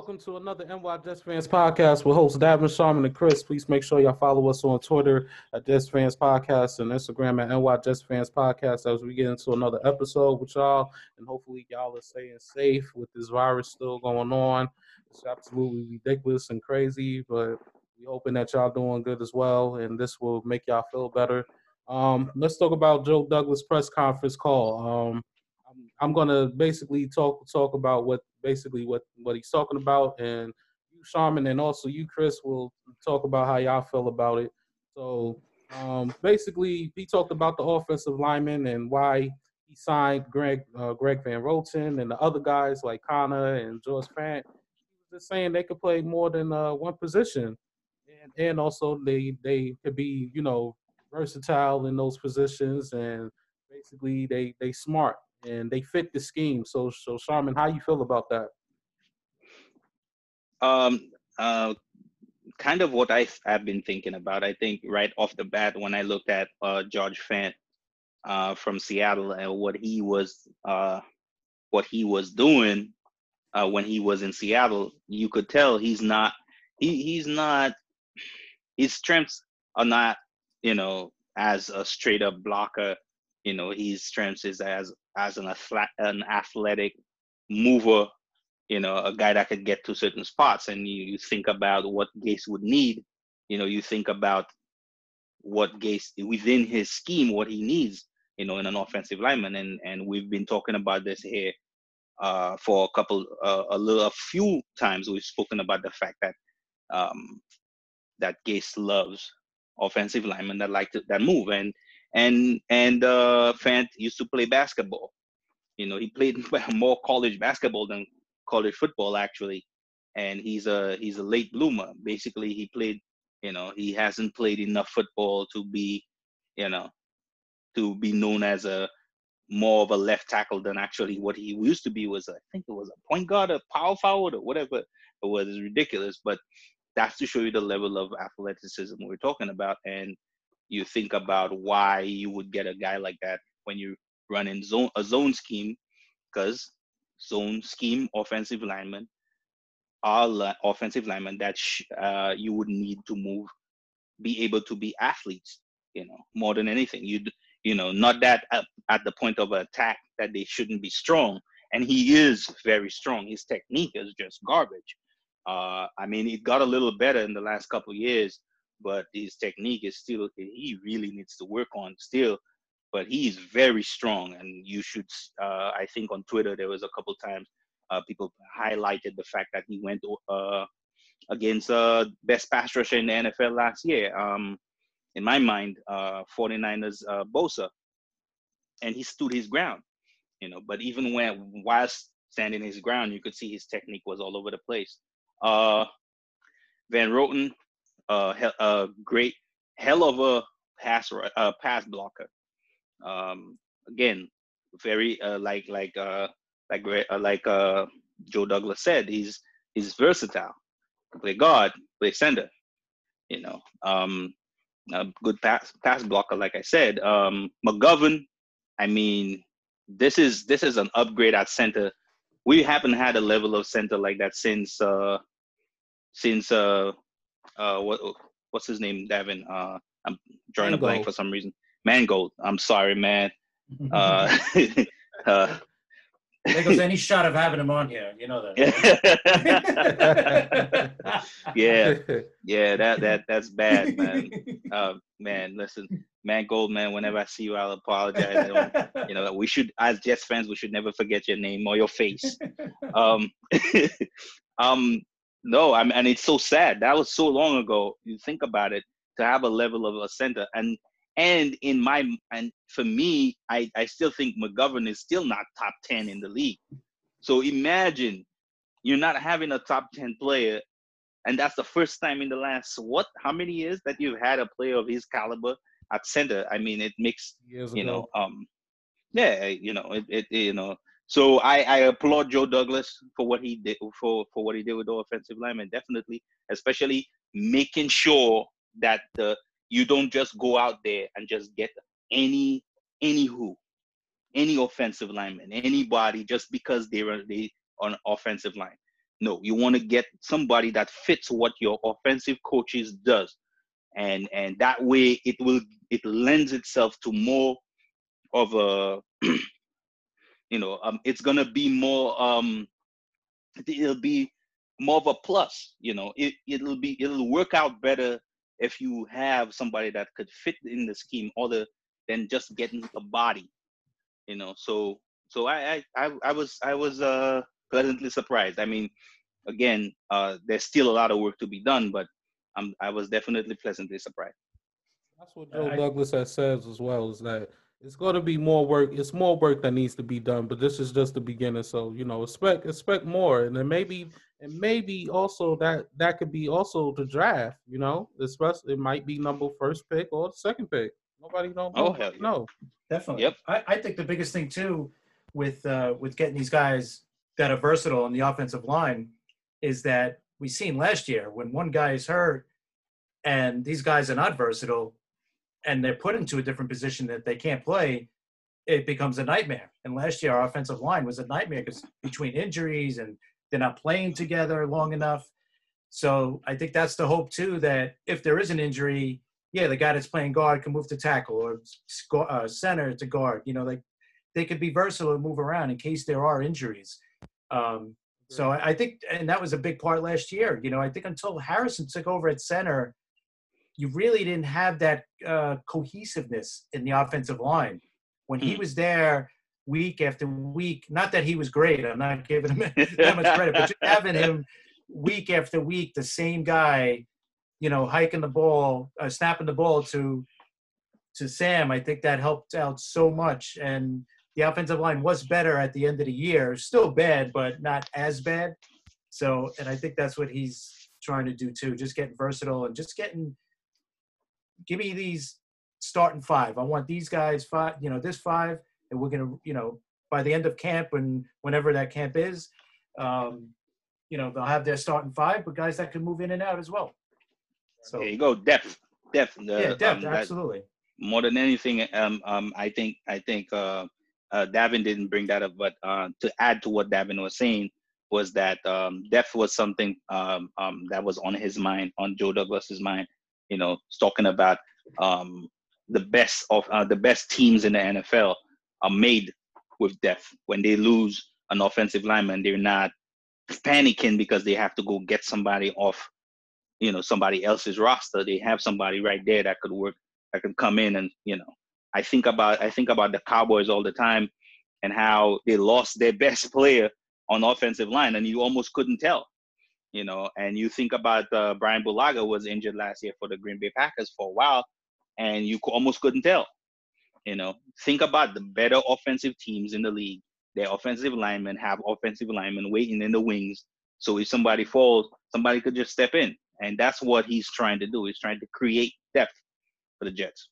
welcome to another NY Jets Fans podcast with hosts Davin Sharman and Chris. Please make sure y'all follow us on Twitter at Jets Fans Podcast and Instagram at NY Jets Fans Podcast as we get into another episode with y'all. And hopefully, y'all are staying safe with this virus still going on. It's absolutely ridiculous and crazy, but we hoping that y'all doing good as well, and this will make y'all feel better. Um, let's talk about Joe Douglas press conference call. Um, I'm gonna basically talk talk about what basically what what he's talking about, and you, Sharman, and also you, Chris, will talk about how y'all feel about it. So um, basically, he talked about the offensive lineman and why he signed Greg uh, Greg Van Roten and the other guys like Connor and George Fant. He was just saying they could play more than uh, one position, and and also they they could be you know versatile in those positions and basically they they smart and they fit the scheme. So, so Sharman, how you feel about that? Um, uh, kind of what I have been thinking about. I think right off the bat when I looked at uh, George Fant uh, from Seattle and what he was uh, what he was doing uh, when he was in Seattle, you could tell he's not he he's not his strengths are not you know as a straight up blocker. You know his strengths is as as an, an athletic mover, you know, a guy that could get to certain spots. And you, you think about what Gase would need, you know, you think about what Gase within his scheme, what he needs, you know, in an offensive lineman. And and we've been talking about this here uh, for a couple, uh, a little, a few times. We've spoken about the fact that um, that Gase loves offensive linemen that like to, that move. And and and uh, Fant used to play basketball. You know, he played more college basketball than college football actually, and he's a he's a late bloomer. Basically, he played. You know, he hasn't played enough football to be, you know, to be known as a more of a left tackle than actually what he used to be was I think it was a point guard, a power forward, or whatever it was. Ridiculous, but that's to show you the level of athleticism we're talking about. And you think about why you would get a guy like that when you run in zone a zone scheme, because zone scheme offensive linemen are offensive linemen that sh- uh, you would need to move, be able to be athletes. You know, more than anything, You'd you know, not that at, at the point of attack that they shouldn't be strong, and he is very strong. His technique is just garbage. Uh, I mean, it got a little better in the last couple years, but his technique is still he really needs to work on still but he's very strong. And you should uh, i think on twitter there was a couple times uh, people highlighted the fact that he went uh, against uh, best pass rusher in the nfl last year. Um, in my mind uh, 49ers uh, bosa. And he stood his ground you know but even when whilst standing his ground you could see his technique was all over the place. Van roten a, a great hell of a pass pass blocker. Um, again, very uh, like like uh, like uh, like uh, Joe Douglas said, he's he's versatile. Play guard, play center. You know, um, a good pass pass blocker, like I said. Um, McGovern, I mean, this is this is an upgrade at center. We haven't had a level of center like that since uh, since uh, uh, what what's his name, Devin? Uh, I'm drawing Mangold. a blank for some reason. Mangold. I'm sorry, man. Uh, uh, there goes any shot of having him on here. You know that. yeah, yeah. That that that's bad, man. Uh, man, listen, Mangold, man. Whenever I see you, I'll apologize. you know, we should, as Jets fans, we should never forget your name or your face. Um, um, no, I mean, and it's so sad. That was so long ago. You think about it, to have a level of a center, and and in my and for me, I I still think McGovern is still not top ten in the league. So imagine you're not having a top ten player, and that's the first time in the last what how many years that you've had a player of his caliber at center. I mean, it makes you know um yeah you know it, it you know so I, I applaud Joe Douglas for what he did for, for what he did with the offensive lineman, definitely, especially making sure that the you don't just go out there and just get any any who, any offensive lineman, anybody just because they are they on offensive line. No, you want to get somebody that fits what your offensive coaches does, and and that way it will it lends itself to more of a you know um, it's gonna be more um it'll be more of a plus you know. It, it'll be it'll work out better if you have somebody that could fit in the scheme other than just getting a body you know. So so i i i, I was i was uh pleasantly surprised. I mean again uh there's still a lot of work to be done but i'm i was definitely pleasantly surprised. That's what joe I, douglas has says as well is that it's going to be more work. It's more work that needs to be done, but this is just the beginning. So you know, expect expect more, and then maybe and maybe also that that could be also the draft. You know, especially it might be number first pick or the second pick. Nobody don't know. Oh hell yeah. no, definitely. Yep. I, I think the biggest thing too with uh, with getting these guys that are versatile in the offensive line is that we seen last year when one guy is hurt and these guys are not versatile and they're put into a different position that they can't play, it becomes a nightmare. And last year, our offensive line was a nightmare because between injuries and they're not playing together long enough. So I think that's the hope too that if there is an injury, yeah, the guy that's playing guard can move to tackle or uh, center to guard. You know, like they could be versatile and move around in case there are injuries. Um, so I, I think, and that was a big part last year. You know, I think until Harrison took over at center, you really didn't have that uh, cohesiveness in the offensive line. When he hmm. was there week after week, not that he was great, I'm not giving him that much credit, but having him week after week, the same guy, you know, hiking the ball, uh, snapping the ball to to Sam, I think that helped out so much. And the offensive line was better at the end of the year. Still bad, but not as bad. So, and I think that's what he's trying to do too, just getting versatile and just getting give me these starting five. I want these guys five, you know, this five, and we're gonna, you know, by the end of camp and whenever that camp is, um, you know, they'll have their starting five, but guys that can move in and out as well. So there you go, depth, depth. Uh, yeah, depth, um, absolutely. More than anything, um, um, I think, I think, uh, uh, Davin didn't bring that up, but uh, to add to what Davin was saying was that um, depth was something um, um, that was on his mind, on Joe Douglas's mind you know, talking about um, the best of uh, the best teams in the NFL are made with depth. When they lose an offensive lineman, they're not panicking because they have to go get somebody off, you know, somebody else's roster. They have somebody right there that could work, that could come in and, you know, I think about I think about the Cowboys all the time and how they lost their best player on offensive line and you almost couldn't tell you know, and you think about uh, Brian Bulaga was injured last year for the Green Bay Packers for a while, and you almost couldn't tell. You know, think about the better offensive teams in the league. Their offensive linemen have offensive linemen waiting in the wings, so if somebody falls, somebody could just step in, and that's what he's trying to do. He's trying to create depth for the Jets.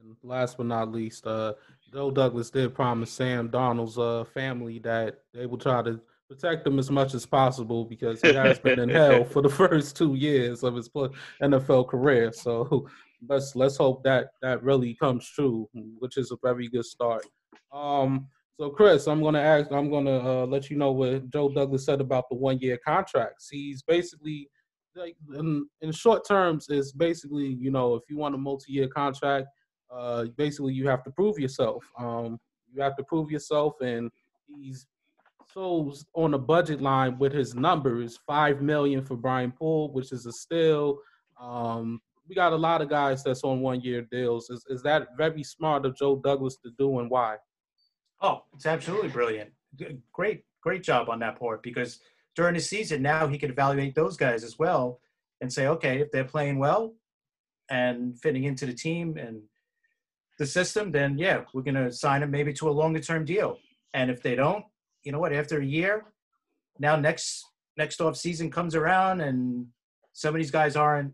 And last but not least, uh, Joe Douglas did promise Sam Darnold's uh, family that they will try to protect him as much as possible because he has been in hell for the first two years of his NFL career. So let's let's hope that that really comes true, which is a very good start. Um, so Chris, I'm gonna ask, I'm gonna uh, let you know what Joe Douglas said about the one year contracts. He's basically like in, in short terms is basically you know if you want a multi year contract, uh, basically you have to prove yourself. Um, you have to prove yourself, and he's so on the budget line with his numbers, five million for Brian Poole, which is a steal. Um, we got a lot of guys that's on one year deals. Is is that very smart of Joe Douglas to do and why? Oh, it's absolutely brilliant. Great, great job on that part because during the season now he can evaluate those guys as well and say, okay, if they're playing well and fitting into the team and the system, then yeah, we're gonna sign them maybe to a longer term deal. And if they don't, you know what? After a year, now next next off season comes around, and some of these guys aren't,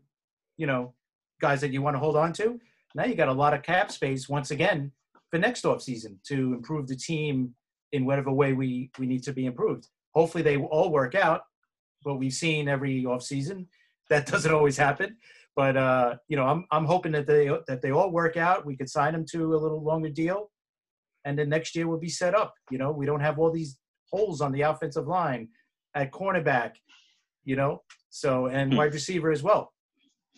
you know, guys that you want to hold on to. Now you got a lot of cap space once again for next off season to improve the team in whatever way we we need to be improved. Hopefully they all work out, but we've seen every off season that doesn't always happen. But uh, you know, I'm I'm hoping that they that they all work out. We could sign them to a little longer deal, and then next year we'll be set up. You know, we don't have all these holes on the offensive line at cornerback, you know, so and Hmm. wide receiver as well.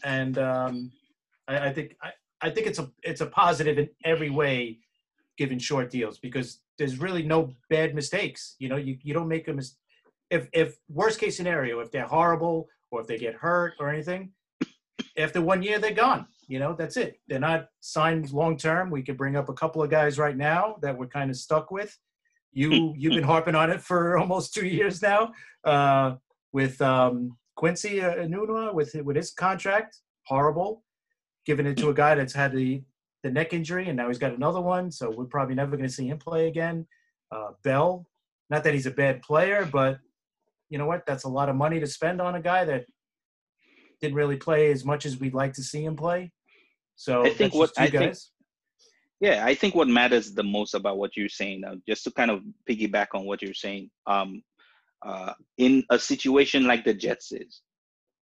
And um, I, I think I, I think it's a it's a positive in every way, given short deals because there's really no bad mistakes. You know, you, you don't make a mis- if if worst case scenario, if they're horrible or if they get hurt or anything, after one year they're gone. You know, that's it. They're not signed long term. We could bring up a couple of guys right now that we're kind of stuck with. You you've been harping on it for almost two years now. Uh, with um, Quincy uh, Enunwa with with his contract, horrible, giving it to a guy that's had the the neck injury and now he's got another one, so we're probably never going to see him play again. Uh, Bell, not that he's a bad player, but you know what? That's a lot of money to spend on a guy that didn't really play as much as we'd like to see him play. So I think what- I think- Yeah, I think what matters the most about what you're saying, uh, just to kind of piggyback on what you're saying, um, uh, in a situation like the Jets is,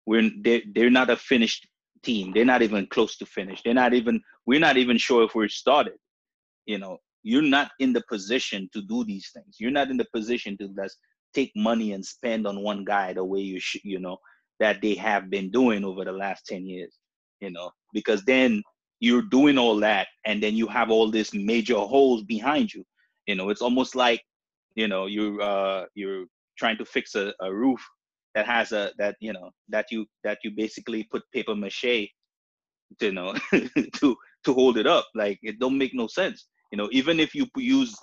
we're they're, they're not a finished team. They're not even close to finish. They're not even. We're not even sure if we're started. You know, you're not in the position to do these things. You're not in the position to just take money and spend on one guy the way you should. You know that they have been doing over the last ten years. You know, because then you're doing all that and then you have all this major holes behind you. You know it's almost like you know you're uh you're trying to fix a, a roof that has a that you know that you that you basically put paper mache you know to to hold it up. Like it don't make no sense. You know even if you use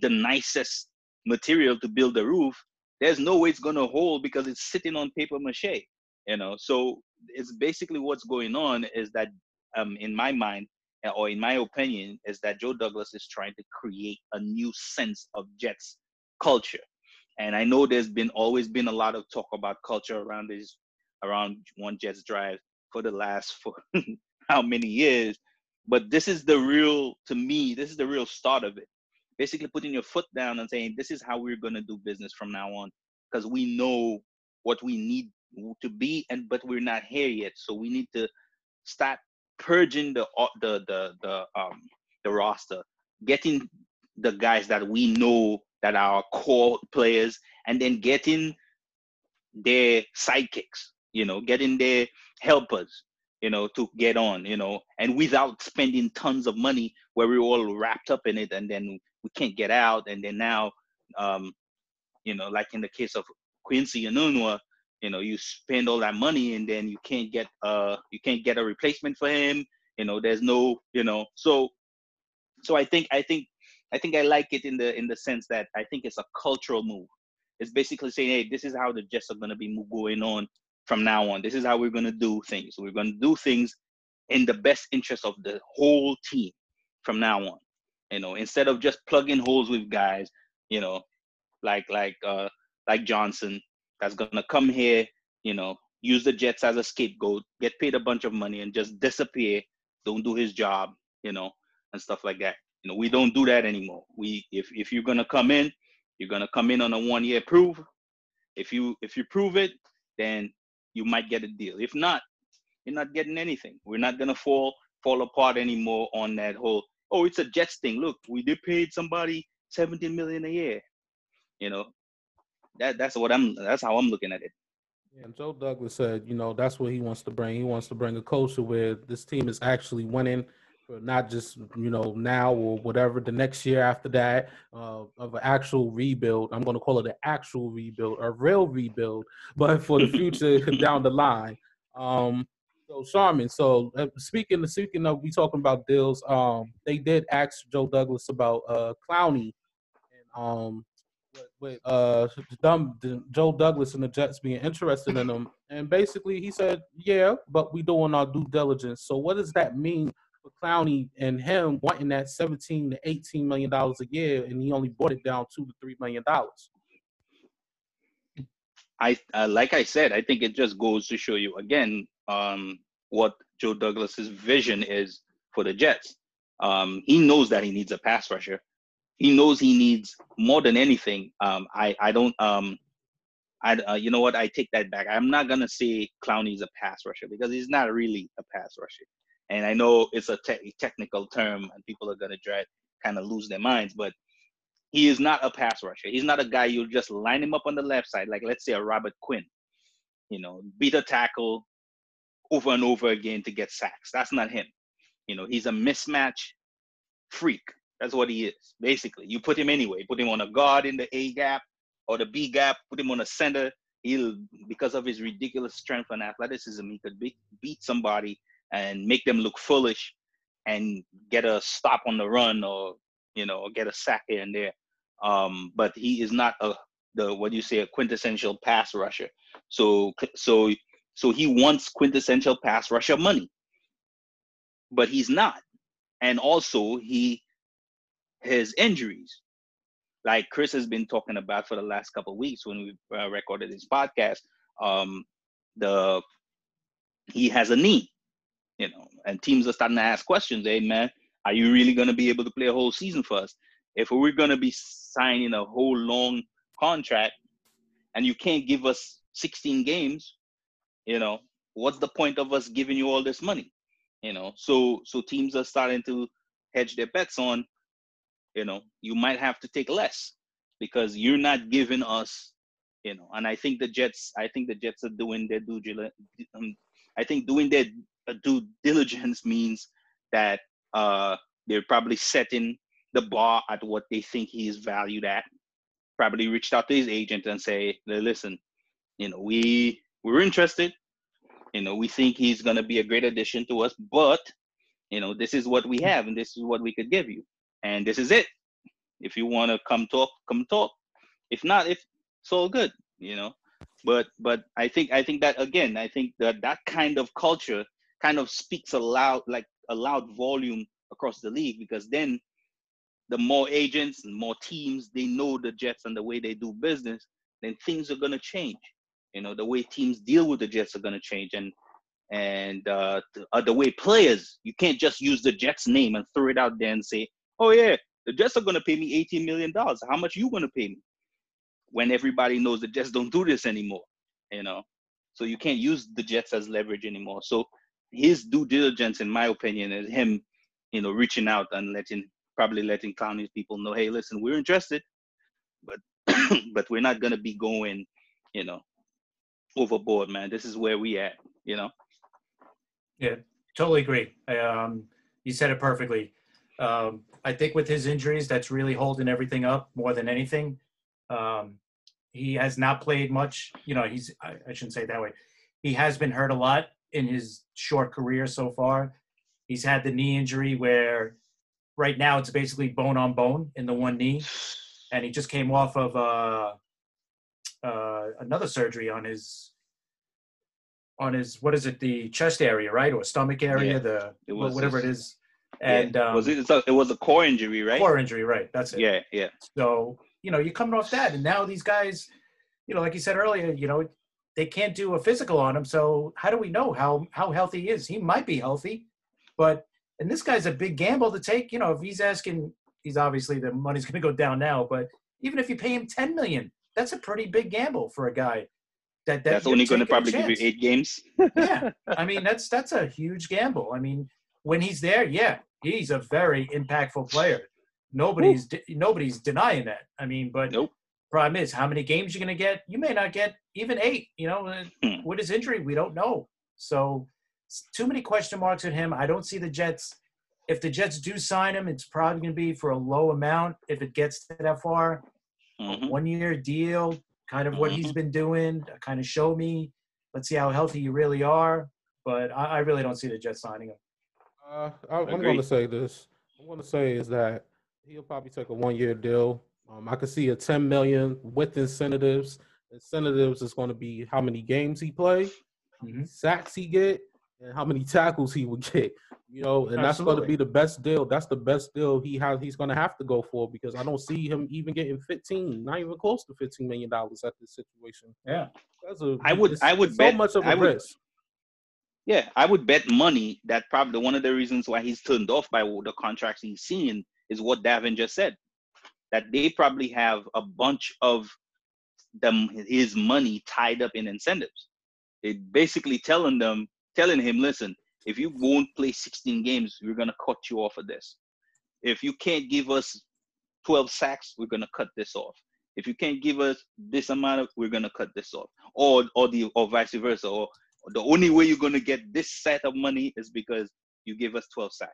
the nicest material to build the roof there's no way it's going to hold because it's sitting on paper mache you know? So it's basically what's going on is that um, in my mind uh, or in my opinion is that joe douglas is trying to create a new sense of jets culture. And i know there's been always been a lot of talk about culture around this around one jets drive for the last for how many years but this is the real to me this is the real start of it. Basically putting your foot down and saying this is how we're going to do business from now on because we know what we need to be and but we're not here yet. So we need to start purging the uh, the the the um the roster getting the guys that we know that are core players and then getting their sidekicks you know getting their helpers you know to get on you know and without spending tons of money where we're all wrapped up in it and then we can't get out. And then now um you know like in the case of Quincy Enunwa you know you spend all that money and then you can't get uh you can't get a replacement for him you know there's no you know so so i think i think i think i like it in the in the sense that i think it's a cultural move. It's basically saying hey this is how the jets are going to be going on from now on. This is how we're going to do things. We're going to do things in the best interest of the whole team from now on. You know instead of just plugging holes with guys you know like like uh like johnson that's gonna come here, you know, use the Jets as a scapegoat, get paid a bunch of money, and just disappear, don't do his job, you know, and stuff like that. You know, we don't do that anymore. We if if you're gonna come in, you're gonna come in on a one year prove. If you if you prove it, then you might get a deal. If not, you're not getting anything. We're not gonna fall fall apart anymore on that whole oh it's a Jets thing. Look, we did paid somebody 17 million a year. You know, that that's what I'm that's how I'm looking at it. Yeah, and Joe Douglas said, you know, that's what he wants to bring. He wants to bring a culture where this team is actually winning, for not just you know now or whatever the next year after that uh, of an actual rebuild. I'm going to call it an actual rebuild, a real rebuild, but for the future down the line. Um, so Sharman. So uh, speaking speaking of we talking about deals, um, they did ask Joe Douglas about uh Clowney, and um with uh Joe Douglas and the Jets being interested in him, and basically he said, "Yeah, but we doing our due diligence." So what does that mean for Clowney and him wanting that seventeen to eighteen million dollars a year, and he only brought it down two to three million dollars? I uh, like I said, I think it just goes to show you again um, what Joe Douglas's vision is for the Jets. Um, he knows that he needs a pass rusher. He knows he needs more than anything. Um, I I don't um, I uh, you know what I take that back. I'm not gonna say Clowney's a pass rusher because he's not really a pass rusher. And I know it's a te- technical term and people are gonna try kind of lose their minds, but he is not a pass rusher. He's not a guy you just line him up on the left side, like let's say a Robert Quinn. You know, beat a tackle over and over again to get sacks. That's not him. You know, he's a mismatch freak. That's what he is, basically. You put him anyway. Put him on a guard in the A gap or the B gap. Put him on a center. He'll, because of his ridiculous strength and athleticism, he could beat, beat somebody and make them look foolish and get a stop on the run or you know get a sack here and there. Um, but he is not a the what do you say a quintessential pass rusher. So so so he wants quintessential pass rusher money, but he's not. And also he his injuries, like Chris has been talking about for the last couple weeks when we uh, recorded this podcast. Um, the he has a knee, you know, and teams are starting to ask questions. Hey man, are you really going to be able to play a whole season for us? If we're going to be signing a whole long contract, and you can't give us 16 games, you know, what's the point of us giving you all this money? You know, so so teams are starting to hedge their bets on, you know, you might have to take less because you're not giving us, you know. And I think the Jets, I think the Jets are doing their due diligence. Um, I think doing their due diligence means that uh, they're probably setting the bar at what they think he is valued at. Probably reached out to his agent and say, "Listen, you know, we we're interested. You know, we think he's going to be a great addition to us, but you know, this is what we have and this is what we could give you. And this is it. If you want to come talk, come talk. If not, if it's all good, you know. But but I think I think that again, I think that that kind of culture kind of speaks a loud like a loud volume across the league because then the more agents and more teams they know the Jets and the way they do business, then things are gonna change. You know, the way teams deal with the Jets are to change, and and uh, the, uh, the way players, you can't just use the Jets name and throw it out there and say, "Oh yeah, the Jets are going to pay me 18 million dollars. How much you going to pay me?" When everybody knows the Jets don't do this anymore, you know, so you can't use the Jets as leverage anymore. So his due diligence, in my opinion, is him, you know, reaching out and letting probably letting Clowney's people know, hey, listen, we're interested, but but we're not gonna be going, you know, overboard, man. This is where we at, you know. Yeah, totally agree. Um, you said it perfectly. Um, I think with his injuries, that's really holding everything up more than anything. Um, he has not played much. You know, he's I, I shouldn't say it that way. He has been hurt a lot in his short career so far. He's had the knee injury where right now it's basically bone on bone in the one knee, and he just came off of uh, uh, another surgery on his on his what is it the chest area right or stomach area Yeah. the whatever his- it is and yeah. um, was it? a- it was a core injury, right? core injury right that's it Yeah, yeah. so you know you're coming off that and now these guys you know like you said earlier you know they can't do a physical on him so how do we know how how healthy he is he might be healthy but and this guy's a big gamble to take you know if he's asking he's obviously the money's going to go down now but even if you pay him 10 million that's a pretty big gamble for a guy that, that That's only going to probably give you eight games. yeah i mean that's that's a huge gamble i mean when he's there yeah he's a very impactful player nobody's de- nobody's denying that i mean but Nope. problem is how many games you're going to get you may not get even eight you know uh, Hmm. with his injury we don't know so too many question marks with him i don't see the jets if the jets do sign him it's probably going to be for a low amount if it gets to that far Mhm. one year deal, kind of what he's been doing, kind of show me. Let's see how healthy you really are. But I, I really don't see the Jets signing him. Uh, I, I'm going to say this. I'm going to say is that he'll probably take a one-year deal. Um, I could see a 10 million with incentives. Incentives is going to be how many games he play, Mhm. sacks he get, and how many tackles he would get. You know, and that's going to be the best deal. That's the best deal he has. He's going to have to go for because I don't see him even getting 15, not even close to 15 million dollars at this situation. Yeah. That's a, I would- I would it's bet- so much of a I would- risk. Yeah, I would bet money that probably one of the reasons why he's turned off by the contracts he's seeing is what Davin just said. That they probably have a bunch of them his money tied up in incentives. They basically telling them, telling him, listen, if you won't play 16 games, we're gonna cut you off of this. If you can't give us 12 sacks, we're gonna cut this off. If you can't give us this amount of, we're gonna cut this off, or or the or vice versa, or the only way you're gonna get this set of money is because you give us 12 sacks.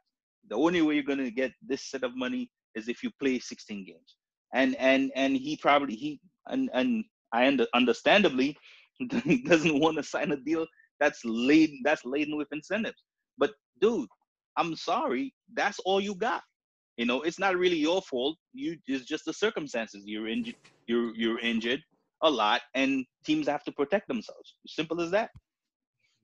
The only way you're gonna get this set of money is if you play 16 games. And and and he probably he and and I under, understandably doesn't want to sign a deal that's laden that's laden with incentives. But dude, I'm sorry, that's all you got. You know, it's not really your fault. You it's just the circumstances. You're injured. You're you're injured a lot, and teams have to protect themselves. Simple as that.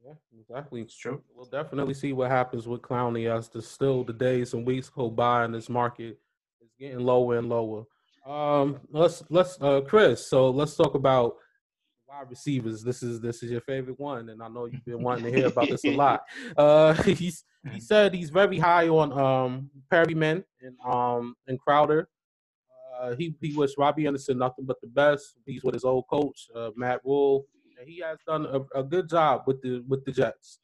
Yeah, exactly. It's true. We'll definitely see what happens with Clowney as the still the days and weeks go by and this market is getting lower and lower. Um, let's let's uh Chris. So let's talk about wide receivers. This is this is your favorite one, and I know you've been wanting to hear about this a lot. Uh, he's he said he's very high on um Perriman and um and Crowder. Uh, he he wished Robbie Anderson nothing but the best. He's with his old coach uh, Matt and he has done a, a good job with the with the Jets.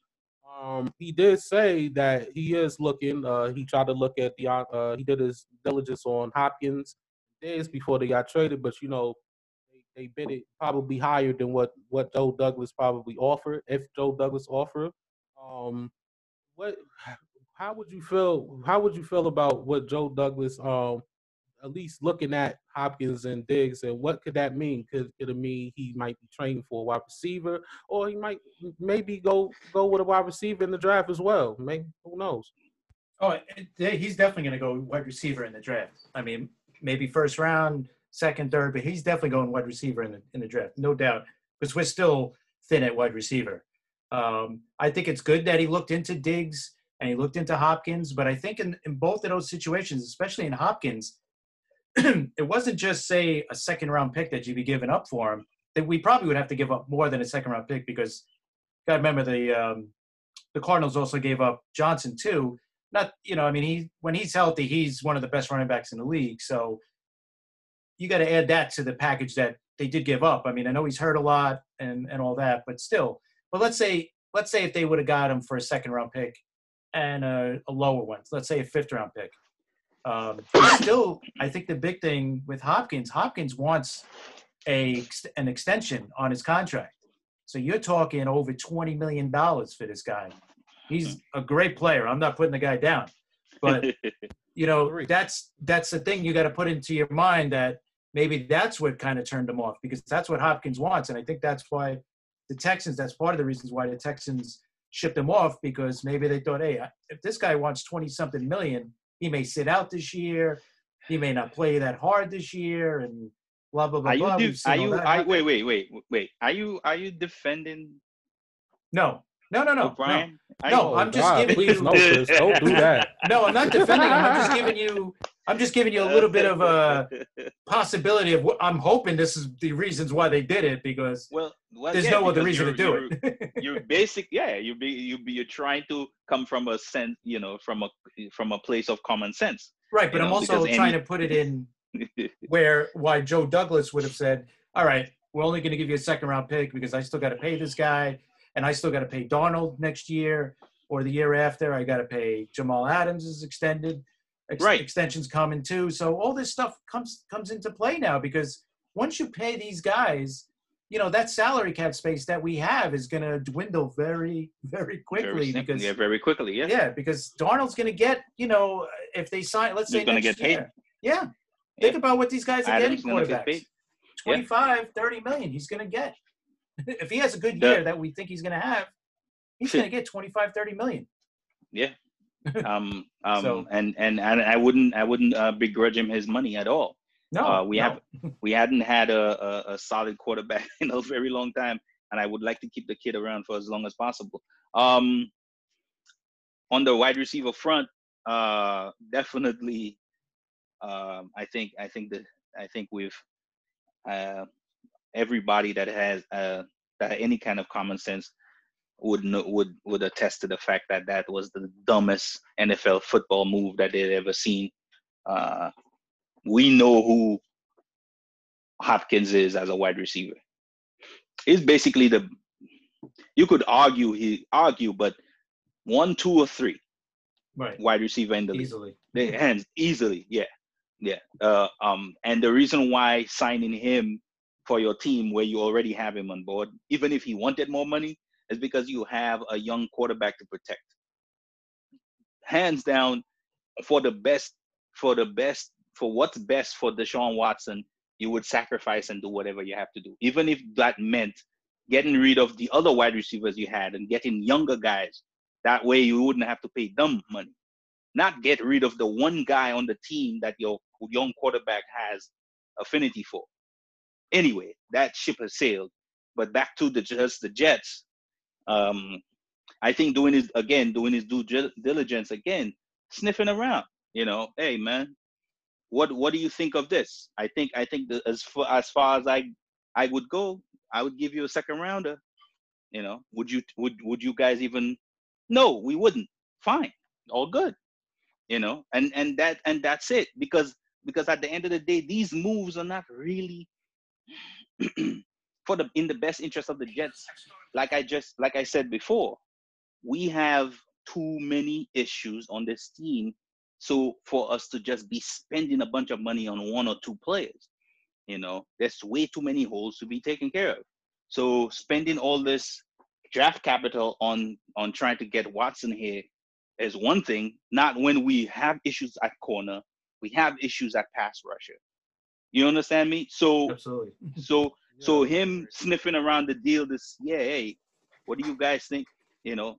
Um, he did say that he is looking. Uh, he tried to look at the. Uh, he did his diligence on Hopkins days before they got traded, but you know they, they bid it probably higher than what what Joe Douglas probably offered if Joe Douglas offered. Um, what? How would you feel? How would you feel about what Joe Douglas um at least looking at Hopkins and Diggs, and what could that mean? Could, it mean he might be training for a wide receiver, or he might maybe go go with a wide receiver in the draft as well? Maybe who knows? Oh, he's definitely going to go wide receiver in the draft. I mean, maybe first round, second, third, but he's definitely going wide receiver in the in the draft, no doubt, because we're still thin at wide receiver. Um, I think it's good that he looked into Diggs and he looked into Hopkins, but I think in, in both of those situations, especially in Hopkins, it wasn't just say a second round pick that you'd be giving up for him. That we probably would have to give up more than a second round pick because, got to remember the um, the Cardinals also gave up Johnson too. Not you know I mean he when he's healthy he's one of the best running backs in the league. So you got to add that to the package that they did give up. I mean I know he's hurt a lot and and all that, but still. But let's say let's say if they would have got him for a second round pick and a, a lower one, let's say a fifth round pick um, still, I think the big thing with Hopkins, Hopkins wants a an extension on his contract. So you're talking over twenty million dollars for this guy. He's a great player. I'm not putting the guy down, but you know that's that's the thing you got to put into your mind that maybe that's what kind of turned him off because that's what Hopkins wants, and I think that's why the Texans. That's part of the reasons why the Texans shipped him off because maybe they thought, hey, if this guy wants twenty something million, he may sit out this year. He may not play that hard this year, and blah blah blah. Are you? blah. Do, are you? Are, wait, wait, wait, wait. Are you? Are you defending? No, no, no, no, Brian. No, no I'm just God, giving you. No, Chris, don't do that. No, I'm not defending. I'm just giving you. I'm just giving you a little bit of a possibility of what I'm hoping this is the reasons why they did it because well, well there's yeah, no other reason to do you're, it. you're basic, yeah. You be you be you're trying to come from a sense, you know, from a from a place of common sense. Right, but you I'm also trying any- to put it in where why Joe Douglas would have said, "All right, we're only going to give you a second round pick because I still got to pay this guy, and I still got to pay Darnold next year or the year after. I got to pay Jamal Adams is extended, ex- Right. extensions coming too. So all this stuff comes comes into play now because once you pay these guys, you know that salary cap space that we have is going to dwindle very very quickly very because yeah, very quickly, yeah. yeah, because Darnold's going to get, you know, if they sign, let's say He's gonna get paid. year. Yeah. Think Yeah. about what these guys are Adams getting get quarterbacks. Yeah. 25, 30 million he's going to get. if he has a good year that we think he's going to have, he's going to get 25, 30 million. Yeah. Um, um, So- and, and and I wouldn't I wouldn't uh, begrudge him his money at all. No, Uh, we no. have we hadn't had a, a, a solid quarterback in a very long time, and I would like to keep the kid around for as long as possible. Um, on the wide receiver front, uh, definitely, um, I think I think that I think we've uh, everybody that has uh, that any kind of common sense would know, would would attest to the fact that that was the dumbest NFL football move that they'd ever seen. Uh, we know who Hopkins is as a wide receiver. He's basically the you could argue he argue, but one, two, or three right. wide receiver in the league. Easily. They hands easily, yeah. Yeah. Uh, um, and the reason why signing him for your team where you already have him on board, even if he wanted more money, is because you have a young quarterback to protect. Hands down, for the best, for the best, for what's best for Deshaun Watson, you would sacrifice and do whatever you have to do, even if that meant getting rid of the other wide receivers you had and getting younger guys. That way, you wouldn't have to pay them money. Not get rid of the one guy on the team that your young quarterback has affinity for. Anyway, that ship has sailed. But back to the just the Jets. Um, I think doing his again, doing his due diligence again, sniffing around. You know, hey man, what what do you think of this? I think I think that as far as far as I I would go, I would give you a second rounder. You know, would you would would you guys even? No, we wouldn't. Fine, all good. You know, and and that and that's it because because at the end of the day, these moves are not really for the in the best interest of the Jets. Like I just like I said before, we have too many issues on this team. So for us to just be spending a bunch of money on one or two players, you know, there's way too many holes to be taken care of. So spending all this draft capital on on trying to get Watson here is one thing. Not when we have issues at corner, we have issues at pass rusher. You understand me? So Absolutely. so so him sniffing around the deal this yeah, hey, what do you guys think? You know,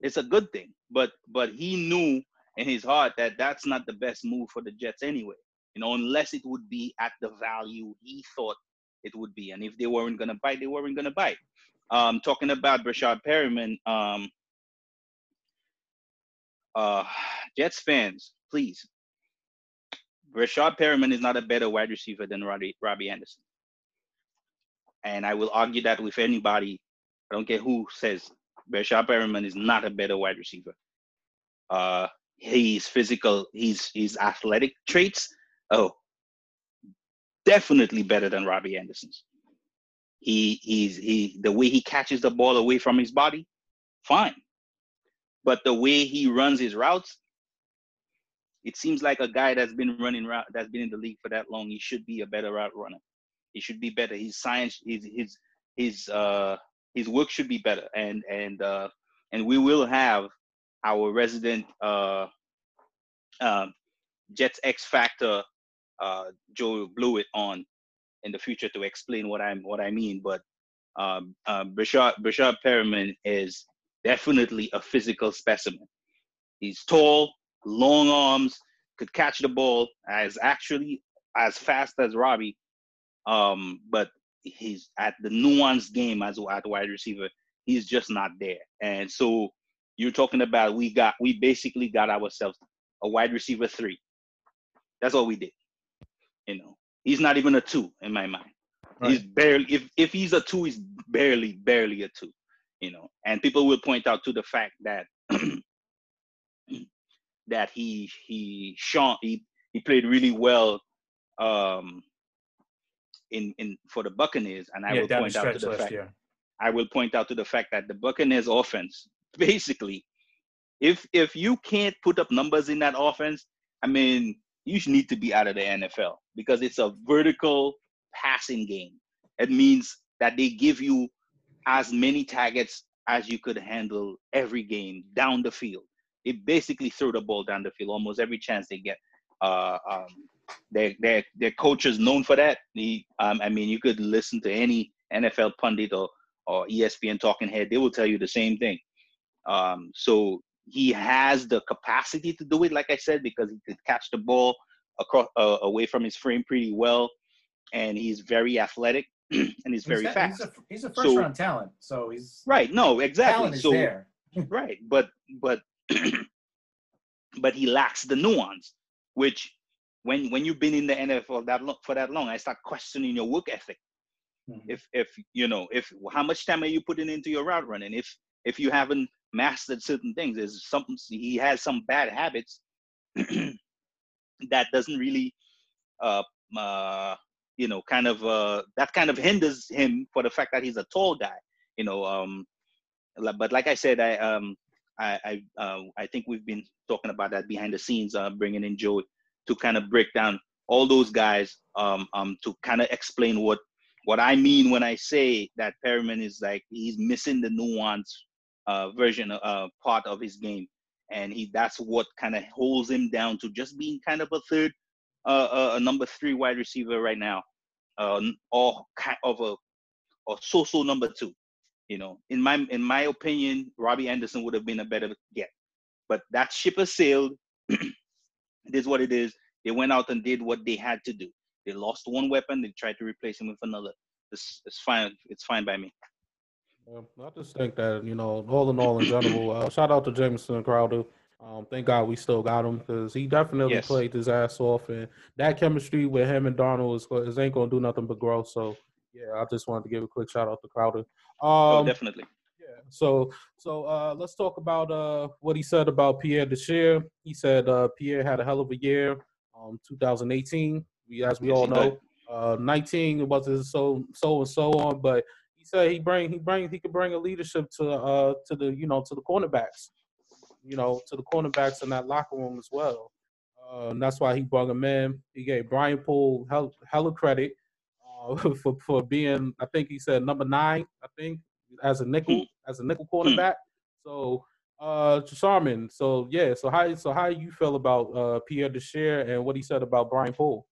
it's a good thing. But but he knew in his heart that that's not the best move for the Jets anyway. You know, unless it would be at the value he thought it would be. And if they weren't gonna bite, they weren't gonna bite. Um, talking about Breshad Perriman, um, uh, Jets fans, please. Rashad Perriman is not a better wide receiver than Robbie, Robbie Anderson. And I will argue that with anybody. I don't care who says Rashad Perriman is not a better wide receiver. Uh, he's physical. He's he's athletic traits. Oh, definitely better than Robbie Anderson's. He he's he the way he catches the ball away from his body, fine. But the way he runs his routes, it seems like a guy that's been running route that's been in the league for that long. He should be a better route runner. He should be better. His science, his his his uh his work should be better. And and uh and we will have our resident uh, uh Jets X Factor uh Joe Blewett on in the future to explain what I'm what I mean. But um uh, Breshad Breshad Perriman is definitely a physical specimen. He's tall, long arms, could catch the ball as actually as fast as Robbie. Um, but he's at the nuanced game as at wide receiver. He's just not there. And so you're talking about we got we basically got ourselves a wide receiver three. That's all we did. You know, he's not even a two in my mind. Right. He's barely if if he's a two, he's barely barely a two. You know, and people will point out to the fact that that he he shone he he played really well um in in for the Buccaneers and I yeah, will point out to the fact year. I will point out to the fact that the Buccaneers offense basically if if you can't put up numbers in that offense I mean you need to be out of the NFL because it's a vertical passing game it means that they give you as many targets as you could handle every game down the field it basically threw the ball down the field almost every chance they get. Uh, um, their their their coach is known for that. He, um, I mean, you could listen to any NFL pundit or or ESPN talking head; they will tell you the same thing. Um, so he has the capacity to do it, like I said, because he could catch the ball across uh, away from his frame pretty well, and he's very athletic and he's very he's fast. He's a, he's a first so, round talent, so he's right. No, exactly. Talent is so there. right, but but but he lacks the nuance, which when when you've been in the NFL that long, for that long, I start questioning your work ethic. Mm-hmm. If if you know if how much time are you putting into your route running? If if you haven't mastered certain things, there's something he has some bad habits that doesn't really uh, uh you know kind of uh that kind of hinders him for the fact that he's a tall guy you know um but like i said i um I I, uh, I think we've been talking about that behind the scenes, uh, bringing in Joe to kind of break down all those guys um, um, to kind of explain what what I mean when I say that Perriman is like he's missing the nuance uh, version uh, part of his game, and he that's what kind of holds him down to just being kind of a third, uh, uh a number three wide receiver right now, uh, or kind of a or so-so number two. You know, in my in my opinion, Robbie Anderson would have been a better get, but that ship has sailed. it is what it is. They went out and did what they had to do. They lost one weapon. They tried to replace him with another. It's, it's fine. It's fine by me. I just think that you know, all in all, in general, uh, shout out to Jamison Crowder. Um, thank God we still got him because he definitely yes. played his ass off, and that chemistry with him and Darnold is, is ain't gonna do nothing but grow. So yeah, I just wanted to give a quick shout out to Crowder. Um, oh, definitely. So so uh, let's talk about uh, what he said about Pierre Desir. He said uh, Pierre had a hell of a year, um, 2018. We, as we all know, uh, 19 was so so and so on, but he said he bring he bring he could bring a leadership to uh to the you know to the cornerbacks, you know to the cornerbacks in that locker room as well. Uh, and that's why he brought him in. He gave Brian Poole hell, hella credit uh, for for being I think he said number nine I think as a nickel hmm. as a nickel cornerback. So uh Sharman, so yeah, so how so how you feel about uh Pierre Desir and what he said about Brian Poole?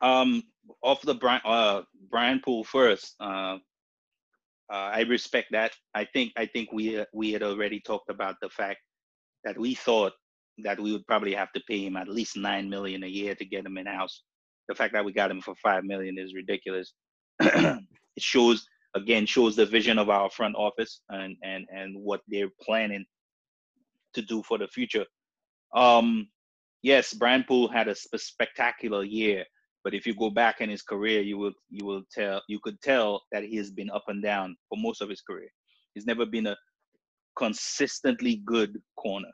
Um, off the Brian uh, Brian Poole first. Uh, uh, I respect that. I think I think we uh, we had already talked about the fact that we thought that we would probably have to pay him at least nine million a year to get him in house. The fact that we got him for five million is ridiculous. it shows again shows the vision of our front office and and and what they're planning to do for the future. Um, yes, Brian Poole had a spectacular year but if you go back in his career, you will you will tell you could tell that he has been up and down for most of his career. He's never been a consistently good corner.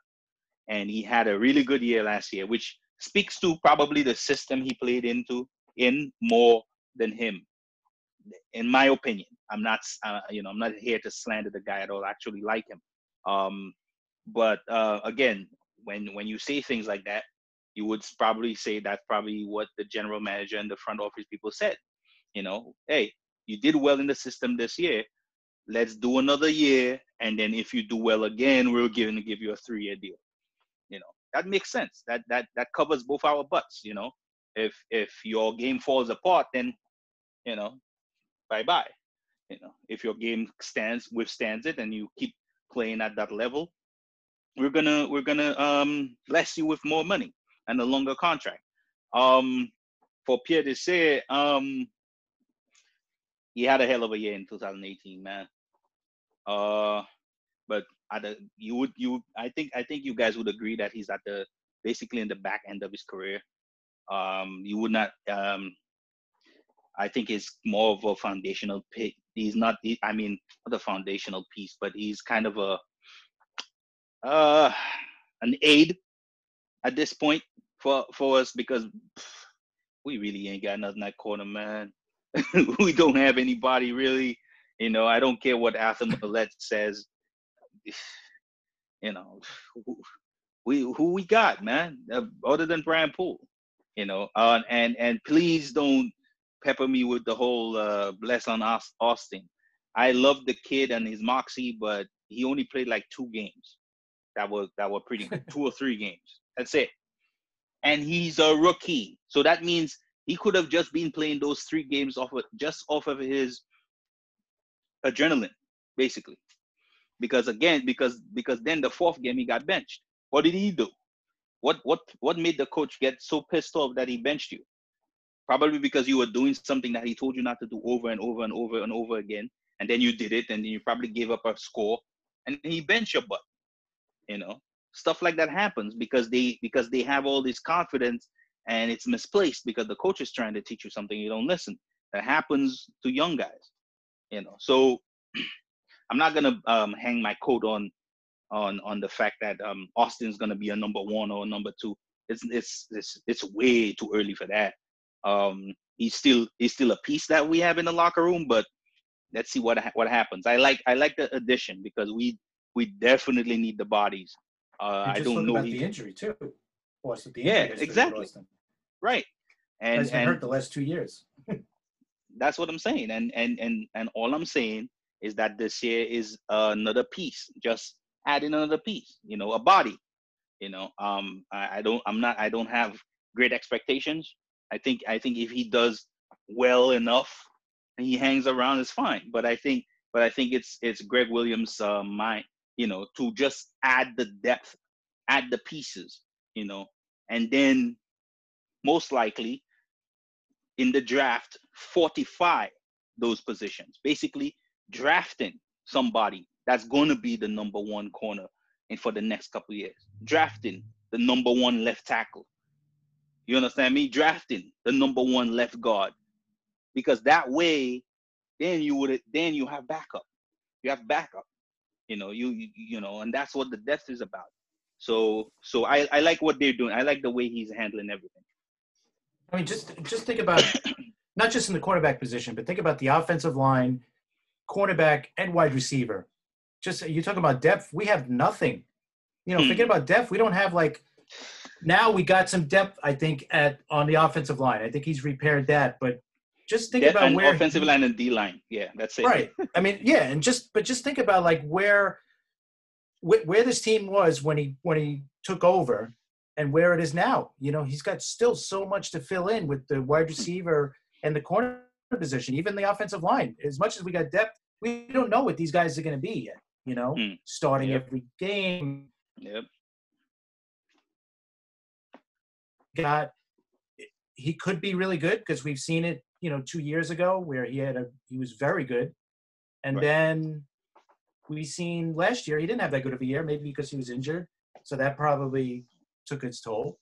And he had a really good year last year, which speaks to probably the system he played into in more than him. In my opinion, I'm not, uh, you know, I'm not here to slander the guy at all. I actually like him. Um, but uh, again, when when you say things like that, you would probably say that's probably what the general manager and the front office people said. You know, hey, you did well in the system this year. Let's do another year, and then if you do well again, we're going to give you a three-year deal. You know, that makes sense. That that that covers both our butts. You know, if if your game falls apart, then you know, bye bye. You know, if your game stands withstands it, and you keep playing at that level, we're gonna we're gonna um bless you with more money and a longer contract. Um, for Pierre Desir, um, he had a hell of a year in 2018, man. Uh, but at the, you would you I think I think you guys would agree that he's at the basically in the back end of his career. Um, you would not. Um, I think he's more of a foundational pick. He's not. I mean, not a foundational piece, but he's kind of a uh an aid at this point for for us because pff, we really ain't got nothing at corner, man. we don't have anybody really. You know, I don't care what Arthur Maulet says. You know, we who we got, man, uh, other than Brian Poole. You know, uh, and and please don't pepper me with the whole uh, Blessuan Austin. I love the kid and his moxie, but he only played like two games. That was that were pretty good, two or three games. That's it and he's a rookie. So that means he could have just been playing those three games off of, just off of his adrenaline, basically. Because again, because because then the fourth game he got benched. What did he do? What what what made the coach get so pissed off that he benched you? Probably because you were doing something that he told you not to do over and over and over and over again, and then you did it, and then you probably gave up a score, and he benched your butt. You know, stuff like that happens because they because they have all this confidence and it's misplaced because the coach is trying to teach you something you don't listen. That happens to young guys you know? So i'm not gonna um, hang my coat on on on the fact that um, austin's gonna be a number one or a number two. It's it's it's, it's way too early for that um, he's still he's still a piece that we have in the locker room but let's see what what happens i like i like the addition because we we definitely need the bodies uh, I don't know. About he, the injury too. Was the yeah, exactly. right. And Has been and hurt the last two years. that's what I'm saying. And and and and all I'm saying is that this year is another piece, just adding another piece. You know, a body. You know, um, I, I don't, I'm not, I don't have great expectations. I think, I think if he does well enough and he hangs around, it's fine. But I think, but I think it's it's Gregg Williams' uh, mind, you know, to just add the depth, add the pieces, you know, and then most likely in the draft fortify those positions. Basically, drafting somebody that's going to be the number one corner and for the next couple years. Drafting the number one left tackle. You understand me? Drafting the number one left guard. Because that way, then you would then you have backup. You have backup. You know, you you, you know, and that's what the depth is about. So so I, I like what they're doing. I like the way he's handling everything. I mean, just just think about not just in the quarterback position, but think about the offensive line, cornerback, and wide receiver. Just you talk about depth. We have nothing. You know, Hmm. forget about depth. We don't have like. Now we got some depth, I think, at on the offensive line. I think he's repaired that, but just think Yeah, about where offensive he- line and D line. Yeah, that's it. right i mean yeah and just but just think about like where where, where this team was when he when he took over and where it is now you know he's got still so much to fill in with the wide receiver and the corner position even the offensive line as much as we got depth we don't know what these guys are going to be yet you know Hmm. starting Yep. every game Yep. Got he could be really good because we've seen it you know two years ago where he had a he was very good. And Right. then we seen last year he didn't have that good of a year maybe because he was injured. So that probably took its toll.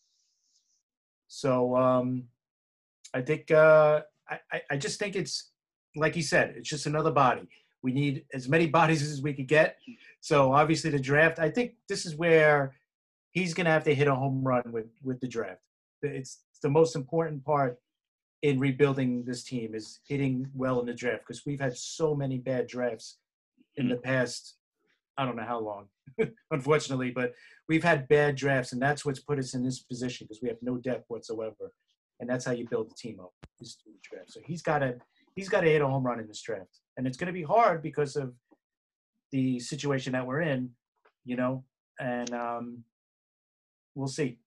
So um i think uh i i, just think it's like he said it's just another body. We need as many bodies as we could get. So obviously the draft i think this is where he's going to have to hit a home run with with the draft it's the most important part in rebuilding this team is hitting well in the draft because we've had so many bad drafts in the past i don't know how long unfortunately but we've had bad drafts and that's what's put us in this position because we have no depth whatsoever and that's how you build the team up is through the draft. So he's got to he's got to hit a home run in this draft and it's going to be hard because of the situation that we're in you know and um we'll see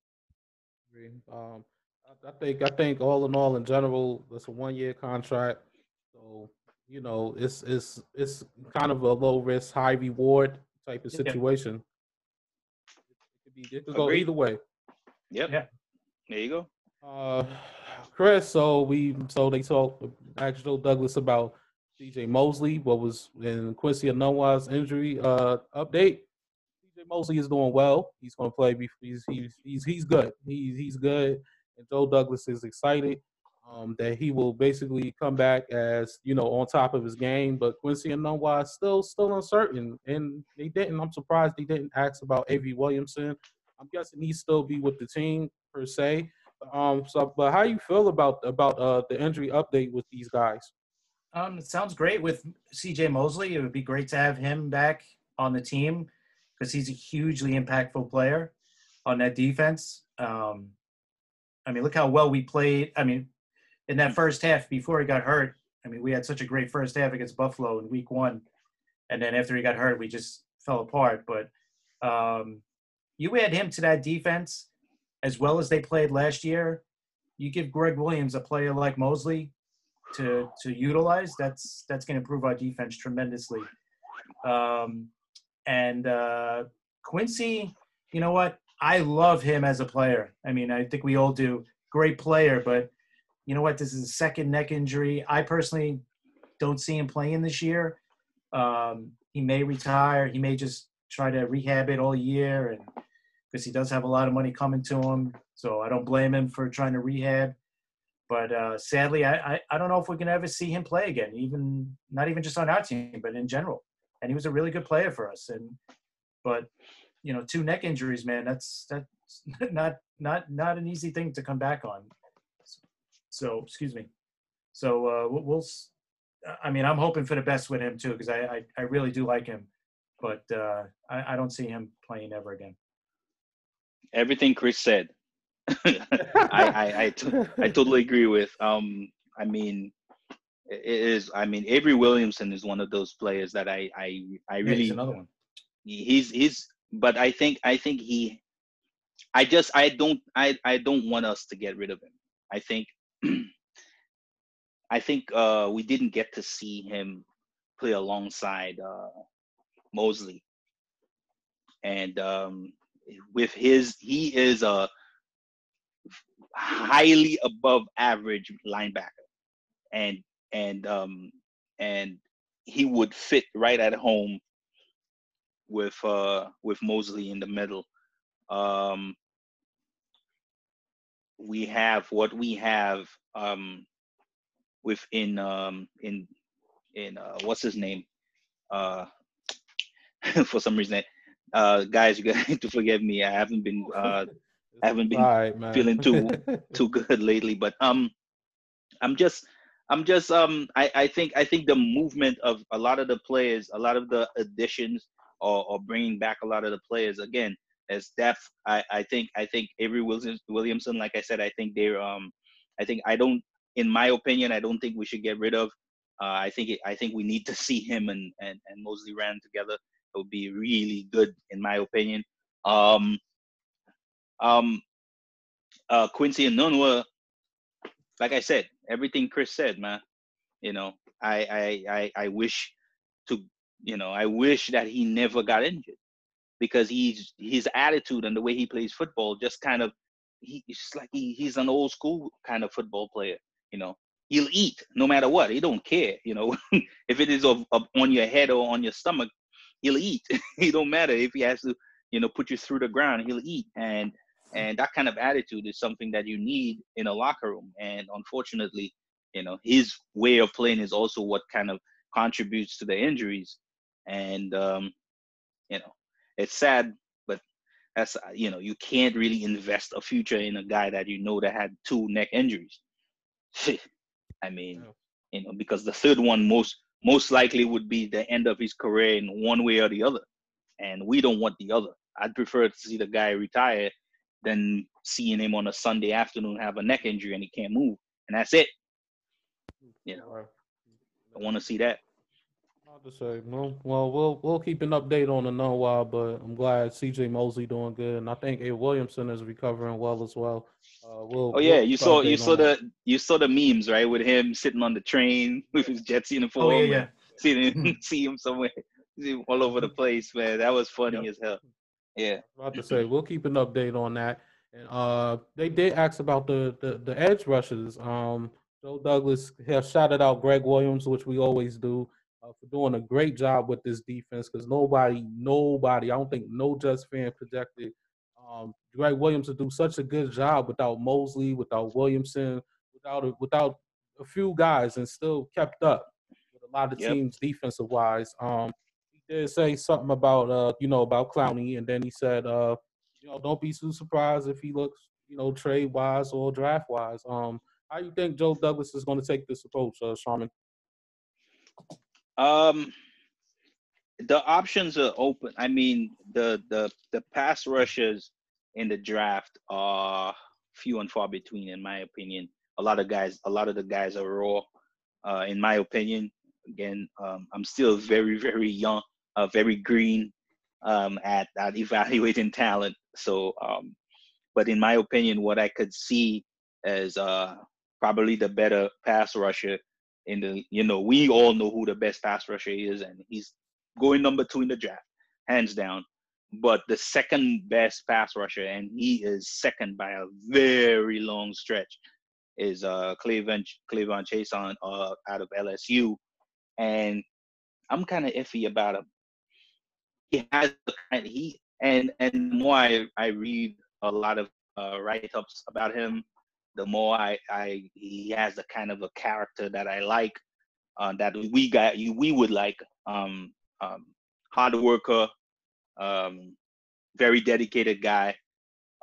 Um, I- I think I think all in all, in general, it's a one year contract. So you know, it's it's it's kind of a low risk, high reward type of Yeah. situation. It could be it could go either way. Yep. Yeah. There you go. Uh, Chris, so we so they talked asked Joe Douglas about CJ Mosley, what was in Quincy Enunwa's injury uh update. Mosley is doing well. He's going to play. He's he's he's he's good. He's he's good. And Joe Douglas is excited um, that he will basically come back as you know on top of his game. But Quincy Enunwa is still still uncertain, and they didn't. I'm surprised they didn't ask about A.V. Williamson. I'm guessing he still be with the team per se. Um, so, but how you feel about about uh the injury update with these guys? Um, it sounds great with CJ Mosley. It would be great to have him back on the team because he's a hugely impactful player on that defense. Um, I mean, look how well we played. I mean, in that first half before he got hurt, I mean, we had such a great first half against Buffalo in week one. And then after he got hurt, we just fell apart. But um, you add him to that defense as well as they played last year. You give Gregg Williams a player like Mosley to to utilize. That's that's going to improve our defense tremendously. Um, and uh, Quincy, you know what? I love him as a player. I mean, I think we all do. Great player, but you know what? This is a second neck injury. I personally don't see him playing this year. Um, he may retire. He may just try to rehab it all year, and because he does have a lot of money coming to him, so I don't blame him for trying to rehab. But uh, sadly, I, I I don't know if we can ever see him play again. Even not even just on our team, but in general. And he was a really good player for us. And but you know, two neck injuries, man. That's that's not not not an easy thing to come back on. So excuse me. So uh, we'll, we'll. I mean, I'm hoping for the best with him too, because I, I I really do like him, but uh, I I don't see him playing ever again. Everything Chris said. I I, I, t- I totally agree with. Um, I mean, is. I mean, Avery Williamson is one of those players that I I I really he's another one. he's he's but I think I think he I just I don't I I don't want us to get rid of him. I think I think uh we didn't get to see him play alongside uh Mosley. And um with his he is a highly above average linebacker. And and um and he would fit right at home with uh with Mosley in the middle. Um we have what we have um within um in in uh what's his name? Uh for some reason uh guys you got to forgive me. I haven't been uh I haven't been right, feeling too- too good lately, but um I'm just I'm just um I, I think I think the movement of a lot of the players, a lot of the additions or, or bringing back a lot of the players again as depth. I, I think I think Avery Williams, Williamson, like I said, I think they're um I think I don't in my opinion I don't think we should get rid of. Uh, I think it, I think we need to see him and and and Mosley ran together. It would be really good in my opinion. Um um uh Quincy Enunwa, like I said, everything Chris said, man. You know, I I I, I wish to you know I wish that he never got injured because he's his attitude and the way he plays football just kind of he, it's like he, he's an old school kind of football player. You know, he'll eat no matter what. He don't care. You know, if it is of, of on your head or on your stomach, he'll eat. it don't matter if he has to you know put you through the ground. He'll eat and and that kind of attitude is something that you need in a locker room. And unfortunately you know his way of playing is also what kind of contributes to the injuries. And um you know it's sad but that's you know you can't really invest a future in a guy that you know that had two neck injuries. I mean Yeah. you know because the third one most most likely would be the end of his career in one way or the other. And we don't want the other. I'd prefer to see the guy retire than seeing him on a sunday afternoon have a neck injury and he can't move and that's it you know Right. i want to see that Hard to say. No. Well, we'll we'll keep an update on the no while, but I'm glad CJ Mosley doing good, and I think A Williamson is recovering well as well. Uh, we'll, Oh yeah, we'll you saw you saw on that. the you saw the memes right with him sitting on the train with his Jets uniform. Oh yeah, and yeah. See him, see him somewhere, see him all over the place, man. That was funny Yep. as hell. Yeah. about to say we'll keep an update on that. And uh, they did ask about the the, the edge rushes. Um, Joe Douglas has shouted out Gregg Williams, which we always do, uh, for doing a great job with this defense. Because nobody, nobody, I don't think no Jets fan projected um, Gregg Williams to do such a good job without Mosley, without Williamson, without a, without a few guys, and still kept up with a lot of Yep. teams defensive wise. Um, did say something about uh, you know, about Clowney, and then he said, uh, you know, don't be too surprised if he looks, you know, trade wise or draft wise. Um, how you think Joe Douglas is going to take this approach, uh, Sharman? Um, the options are open. I mean, the the the pass rushers in the draft are few and far between, in my opinion. A lot of guys, a lot of the guys are raw, uh, in my opinion. Again, um, I'm still very very young, uh, very green um, at at evaluating talent. So, um, but in my opinion, what I could see as uh, probably the better pass rusher in the you know we all know who the best pass rusher is and he's going number two in the draft hands down. But the second best pass rusher and he is second by a very long stretch is uh Cleveland Cleveland Chaisson uh out of LSU and I'm kind of iffy about him he has the kind of he and and the more I, I read a lot of uh, write-ups about him the more I, I he has the kind of a character that I like, uh, that we got we would like. Um, um, hard worker, um, very dedicated guy,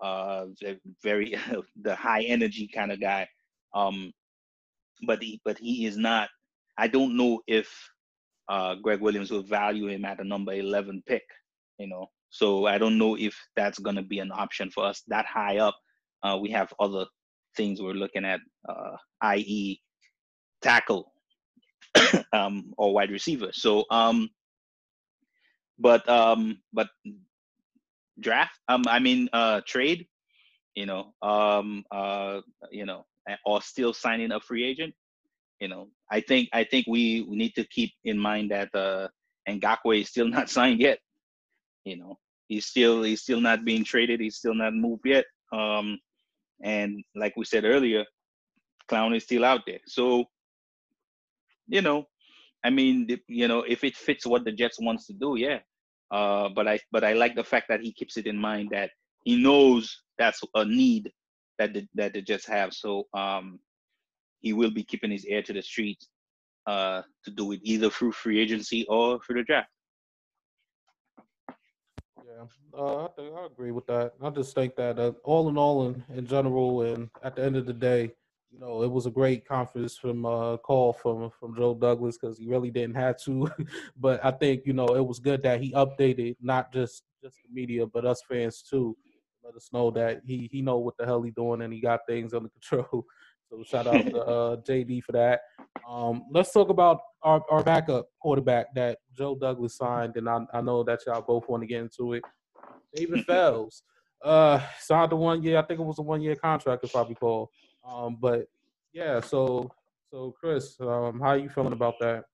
uh, very the high energy kind of guy. Um, but he but he is not. I don't know if uh, Gregg Williams will value him at a number eleven pick. You know, so I don't know if that's gonna be an option for us that high up Uh, we have other things we're looking at, uh, i.e., tackle um, or wide receiver. So, um, but um, but draft, um, I mean, uh, trade, you know, um, uh, you know, or still signing a free agent. You know, I think I think we, we need to keep in mind that uh, Ngakoue is still not signed yet. You know, he's still he's still not being traded. He's still not moved yet. Um, and like we said earlier, Clowney's still out there. So, you know, I mean, you know, if it fits what the Jets wants to do, yeah. Uh, but I but I like the fact that he keeps it in mind that he knows that's a need that the, that the Jets have. So um, he will be keeping his ear to the street uh, to do it either through free agency or through the draft. Yeah, uh, I think I agree with that. I just think that uh, all in all, in, in general, and at the end of the day, you know, it was a great conference from uh, call from from Joe Douglas because he really didn't have to, but I think you know it was good that he updated not just just the media but us fans too. Let us know that he he know what the hell he doing and he got things under control. So shout out to uh, JD for that. Um, let's talk about our, our backup quarterback that Joe Douglas signed, and I, I know that y'all both want to get into it. David Fells uh, signed a one year. I think it was a one year contract, if I recall. Um, but yeah, so so Chris, um, how are you feeling about that?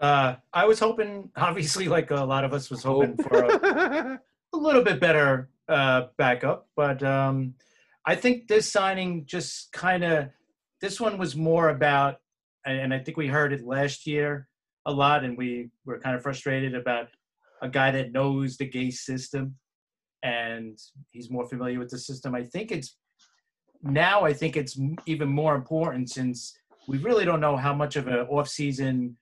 Uh, I was hoping, obviously, like a lot of us was hoping for a, a little bit better uh, backup, but um, I think this signing just kind of this one was more about, and I think we heard it last year a lot, and we were kind of frustrated about a guy that knows the Gase system and he's more familiar with the system. I think it's now I think it's even more important since we really don't know how much of an off-season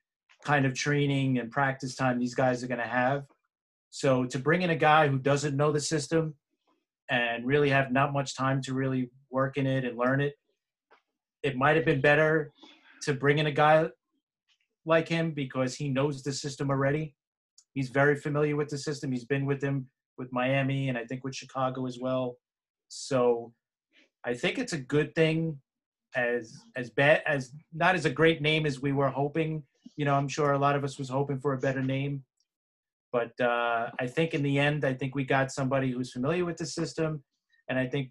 kind of training and practice time these guys are going to have. So to bring in a guy who doesn't know the system and really have not much time to really work in it and learn it, it might have been better to bring in a guy like him because he knows the system already. He's very familiar with the system. He's been with them with Miami and I think with Chicago as well. So I think it's a good thing as as bad as not as a great name as we were hoping. You know, I'm sure a lot of us was hoping for a better name. But uh, I think in the end, I think we got somebody who's familiar with the system, and I think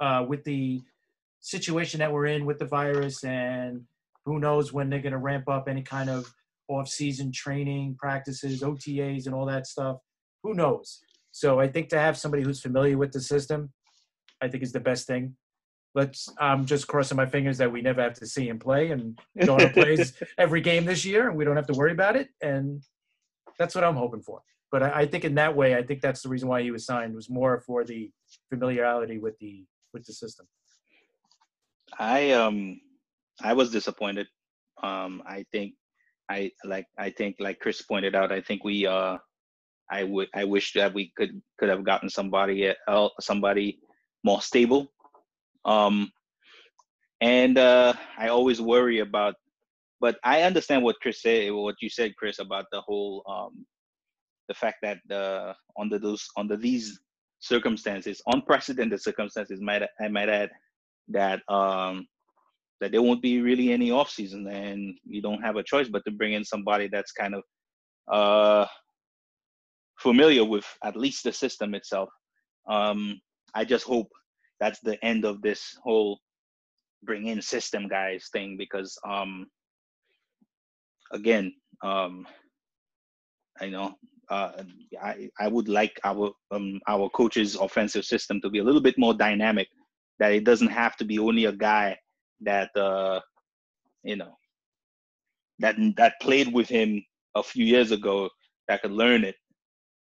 uh, with the situation that we're in with the virus, and who knows when they're going to ramp up any kind of off-season training practices, OTAs, and all that stuff. Who knows? So I think to have somebody who's familiar with the system I think is the best thing. Let's. I'm just crossing my fingers that we never have to see him play, and Jonah plays every game this year, and we don't have to worry about it. And that's what I'm hoping for. But I, I think in that way, I think that's the reason why he was signed was more for the familiarity with the with the system. I um I was disappointed. Um I think I like I think like Chris pointed out, I think we uh I would I wish that we could could have gotten somebody else somebody more stable. Um, and uh, I always worry about, but I understand what Chris said, what you said, Chris, about the whole, um, the fact that uh, under those, under these circumstances, unprecedented circumstances, might I might add that um, that there won't be really any off season, and you don't have a choice but to bring in somebody that's kind of uh, familiar with at least the system itself. Um, I just hope that's the end of this whole bring in system guys thing because um again um I know uh, I I would like our um our coach's offensive system to be a little bit more dynamic that it doesn't have to be only a guy that uh you know that that played with him a few years ago that could learn it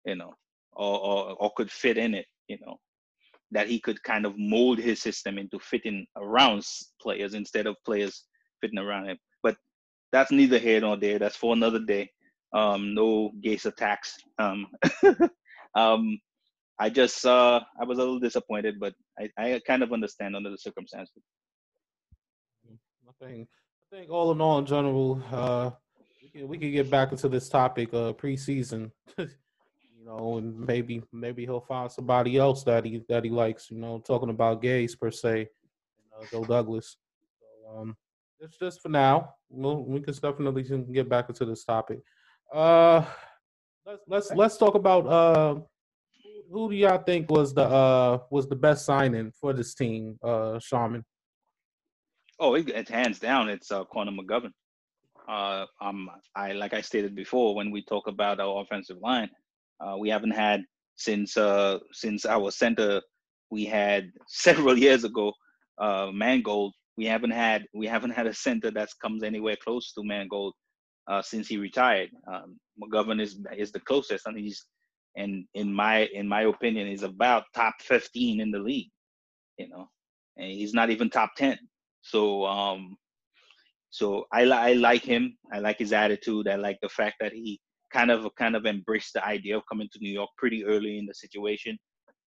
you know or or, or could fit in it you know that he could kind of mold his system into fitting around players instead of players fitting around him. That's neither here nor there. That's for another day. Um, no Gase attacks. Um, um, I just uh, I was a little disappointed, but I, I kind of understand under the circumstances. I think I think all in all, in general, uh, we can we can get back into this topic uh preseason. you know, and maybe maybe he'll find somebody else that he that he likes. You know, talking about Gase per se, uh, Joe Douglas. So, um, it's just for now. We'll, we can definitely get back into this topic. Uh, let's let's let's talk about uh, who do y'all think was the uh was the best signing for this team, uh, Sharman? Oh, it, it's hands down. It's uh, Connor McGovern. Uh, um, I like I stated before when we talk about our offensive line, uh, we haven't had since uh, since our center we had several years ago, uh, Mangold. We haven't had we haven't had a center that comes anywhere close to Mangold uh, since he retired. Um, McGovern is is the closest, and he's and in my in my opinion, is about top 15 in the league. You know, and he's not even top 10. So um, so I, I like him. I like his attitude. I like the fact that he kind of kind of embraced the idea of coming to New York pretty early in the situation.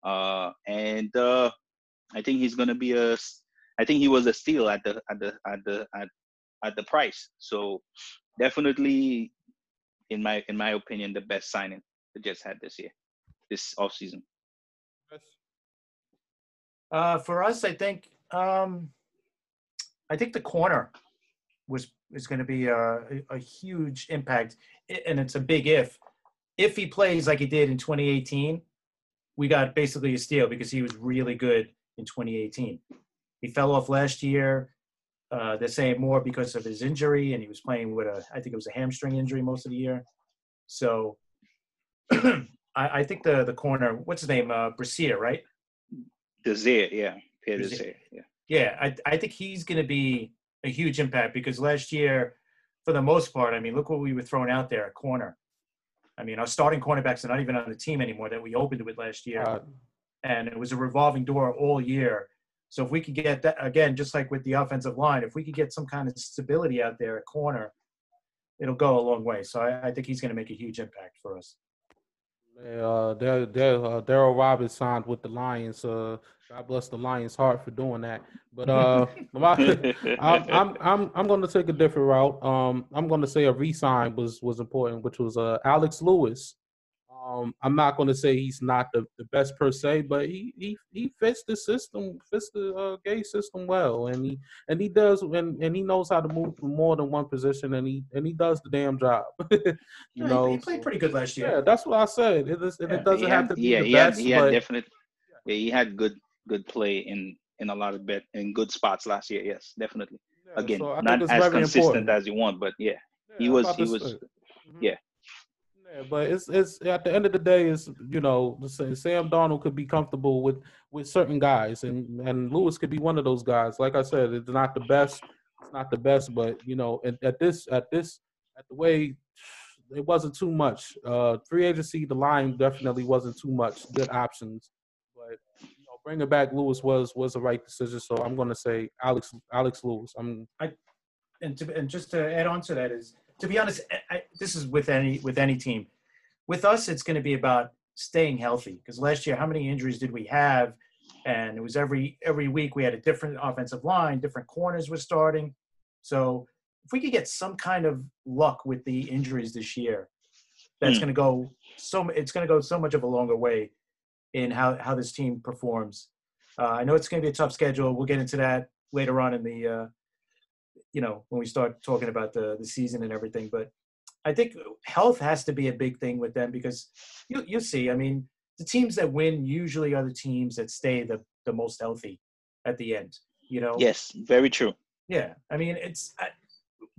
Uh, and uh, I think he's gonna be a. I think he was a steal at the at the at the at, at the price. So definitely, in my in my opinion, the best signing the Jets had this year, this off season. Uh, for us, I think um, I think the corner was is going to be a, a, a huge impact, and it's a big if. If he plays like he did in 2018, we got basically a steal because he was really good in 2018. He fell off last year. Uh, they're saying more because of his injury, and he was playing with a, I think it was a hamstring injury most of the year. So, I, I, think the the corner, what's his name, uh, Brashear, right? Desir, yeah, Pierre Desir, yeah. Yeah, I, I think he's going to be a huge impact because last year, for the most part, I mean, look what we were throwing out there at corner. I mean, our starting cornerbacks are not even on the team anymore that we opened with last year. Uh, and it was a revolving door all year. So if we could get that again, just like with the offensive line, if we could get some kind of stability out there at corner, it'll go a long way. So I, I think he's going to make a huge impact for us. Uh, uh, Darryl Roberts signed with the Lions. Uh, God bless the Lions' heart for doing that. But uh, my, I'm, I'm I'm I'm going to take a different route. Um, I'm going to say a resign was was important, which was uh Alex Lewis. Um, I'm not going to say he's not the, the best per se, but he, he he fits the system, fits the uh, Gase system well, and he and he does, and, and he knows how to move from more than one position, and he and he does the damn job. you yeah, know, he, he, played pretty good last year. Yeah, that's what I said. It, is, yeah. it doesn't had, have to be yeah, the he best, had, he had definite. Yeah, he had good good play in in a lot of bet in good spots last year. Yes, definitely. Again, so not as consistent important. as you want, but yeah, yeah he was he was mm-hmm. yeah. Yeah, but it's it's at the end of the day, it's you know Sam Darnold could be comfortable with with certain guys, and and Lewis could be one of those guys. Like I said, it's not the best, it's not the best, but you know, at, at this at this at the way it wasn't too much. Uh, free agency, the line definitely wasn't too much good options, but bringing back Lewis was was the right decision. So I'm going to say Alex Alex Lewis. I'm. I, and to and just to add on to that is to be honest, I, this is with any with any team. With us, it's going to be about staying healthy because last year, how many injuries did we have? And it was every every week we had a different offensive line, different corners were starting. So if we could get some kind of luck with the injuries this year, that's mm. going to go so it's going to go so much of a longer way in how, how this team performs. Uh, I know it's going to be a tough schedule. We'll get into that later on in the, uh, you know, when we start talking about the, the season and everything. But I think health has to be a big thing with them because you, you see, I mean, the teams that win usually are the teams that stay the, the most healthy at the end, you know? Yes, very true. Yeah. I mean, it's,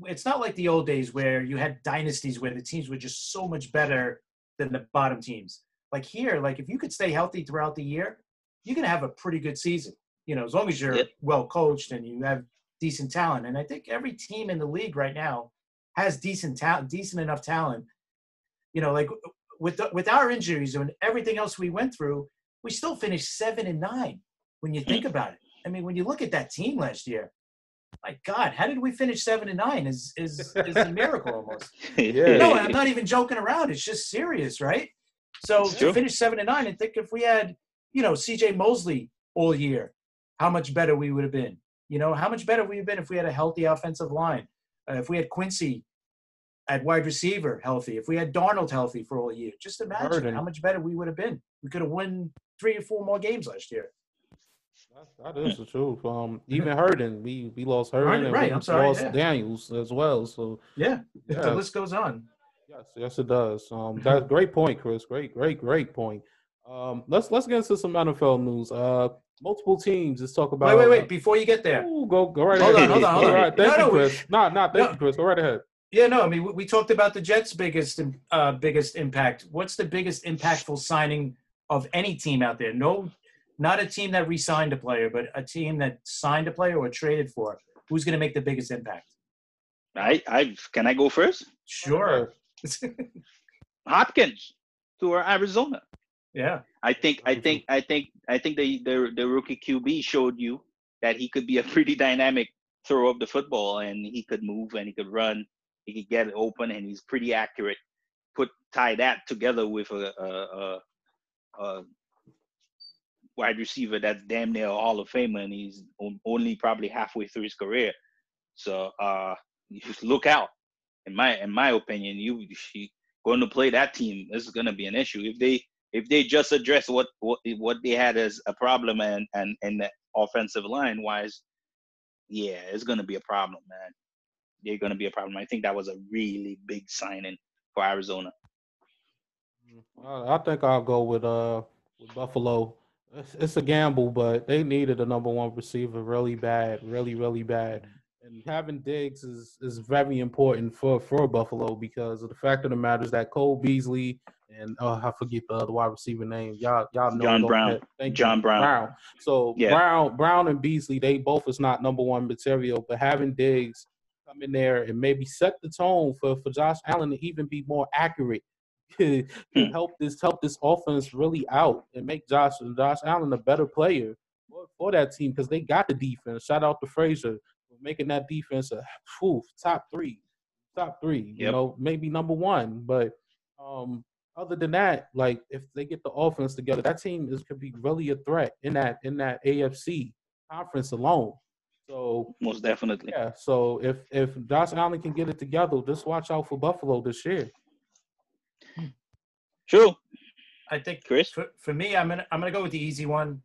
it's not like the old days where you had dynasties where the teams were just so much better than the bottom teams. Like here, like if you could stay healthy throughout the year, you can have a pretty good season. You know, as long as you're yep. well coached and you have decent talent. And I think every team in the league right now has decent talent, decent enough talent. You know, like with the, with our injuries and everything else we went through, we still finished seven and nine. When you hmm. think about it, I mean, when you look at that team last year, my God, how did we finish seven and nine? Is is is a miracle almost? yeah. No, I'm not even joking around. It's just serious, right? So to finish seven and nine, and think if we had, you know, C.J. Mosley all year, how much better we would have been. You know, how much better we have been if we had a healthy offensive line. Uh, if we had Quincy, at wide receiver healthy, if we had Darnold healthy for all year, just imagine Burden. how much better we would have been. We could have won three or four more games last year. That, that is the truth. Um, even Herndon, we we lost Herndon, Right, and right, we I'm sorry, lost yeah. Daniels as well. So Yeah, if Yeah. the list goes on. yes, yes, it does. Um, that's great point, Chris. Great, great, great point. Um, let's let's get into some NFL news. Uh, multiple teams. Let's talk about. Wait, wait, wait! Before you get there, Ooh, go go right Hold ahead. on, hold on, hold on. right, thank No, you, no, Chris. No, no, thank no. you, Chris. Go right ahead. yeah, no, I mean, we, we talked about the Jets' biggest uh, biggest impact. What's the biggest impactful signing of any team out there? No, not a team that re-signed a player, but a team that signed a player or traded for. Who's going to make the biggest impact? I, I can I go first? Sure. Hopkins to Arizona. yeah. I think I think I think I think the, the the rookie QB showed you that he could be a pretty dynamic throw of the football and he could move and he could run, he could get it open and he's pretty accurate. Put tie that together with a, a, a, a wide receiver that's damn near a Hall of Famer and he's only probably halfway through his career. So uh, you just look out. In my in my opinion, you she going to play that team. This is going to be an issue if they if they just address what what what they had as a problem and and and the offensive line wise, yeah, it's gonna be a problem, man. They're gonna be a problem. I think that was a really big signing for Arizona. I I think I'll go with uh with Buffalo. It's, it's a gamble, but they needed a number one receiver really bad, really really bad. And having Diggs is is very important for for Buffalo because of the fact of the matter is that Cole Beasley and oh I forget the other wide receiver name. Y'all y'all know John Brown. Thank you. John Brown. Brown. So Yeah. Brown, Brown and Beasley, they both is not number one material, but having Diggs come in there and maybe set the tone for, for Josh Allen to even be more accurate. to Hmm. help this help this offense really out and make Josh Josh Allen a better player for, for that team because they got the defense. Shout out to Frazier for making that defense a phew, top three, top three. You Yep. know, maybe number one, but um, other than that, like if they get the offense together, that team is could be really a threat in that in that AFC conference alone. So Most definitely. yeah, so if if Josh Allen can get it together, just watch out for Buffalo this year. True, I think Chris. for, for me, I'm gonna I'm gonna go with the easy one.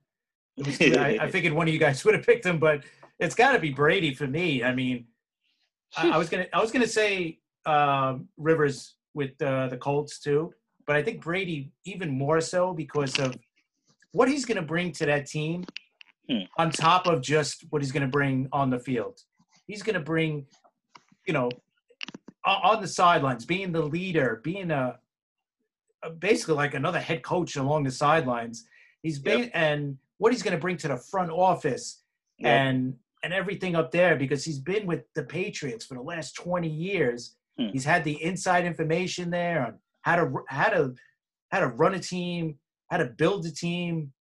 It was too- I, I figured one of you guys would have picked him, but it's got to be Brady for me. I mean, I, I was gonna I was gonna say um, Rivers with uh, the Colts too, but I think Brady even more so because of what he's gonna bring to that team, Hmm. on top of just what he's gonna bring on the field. He's gonna bring, you know, on the sidelines, being the leader, being a, a basically like another head coach along the sidelines. He's been and what he's gonna bring to the front office Yep. and and everything up there because he's been with the Patriots for the last 20 years. Hmm. He's had the inside information there on how to how to how to run a team, how to build a team,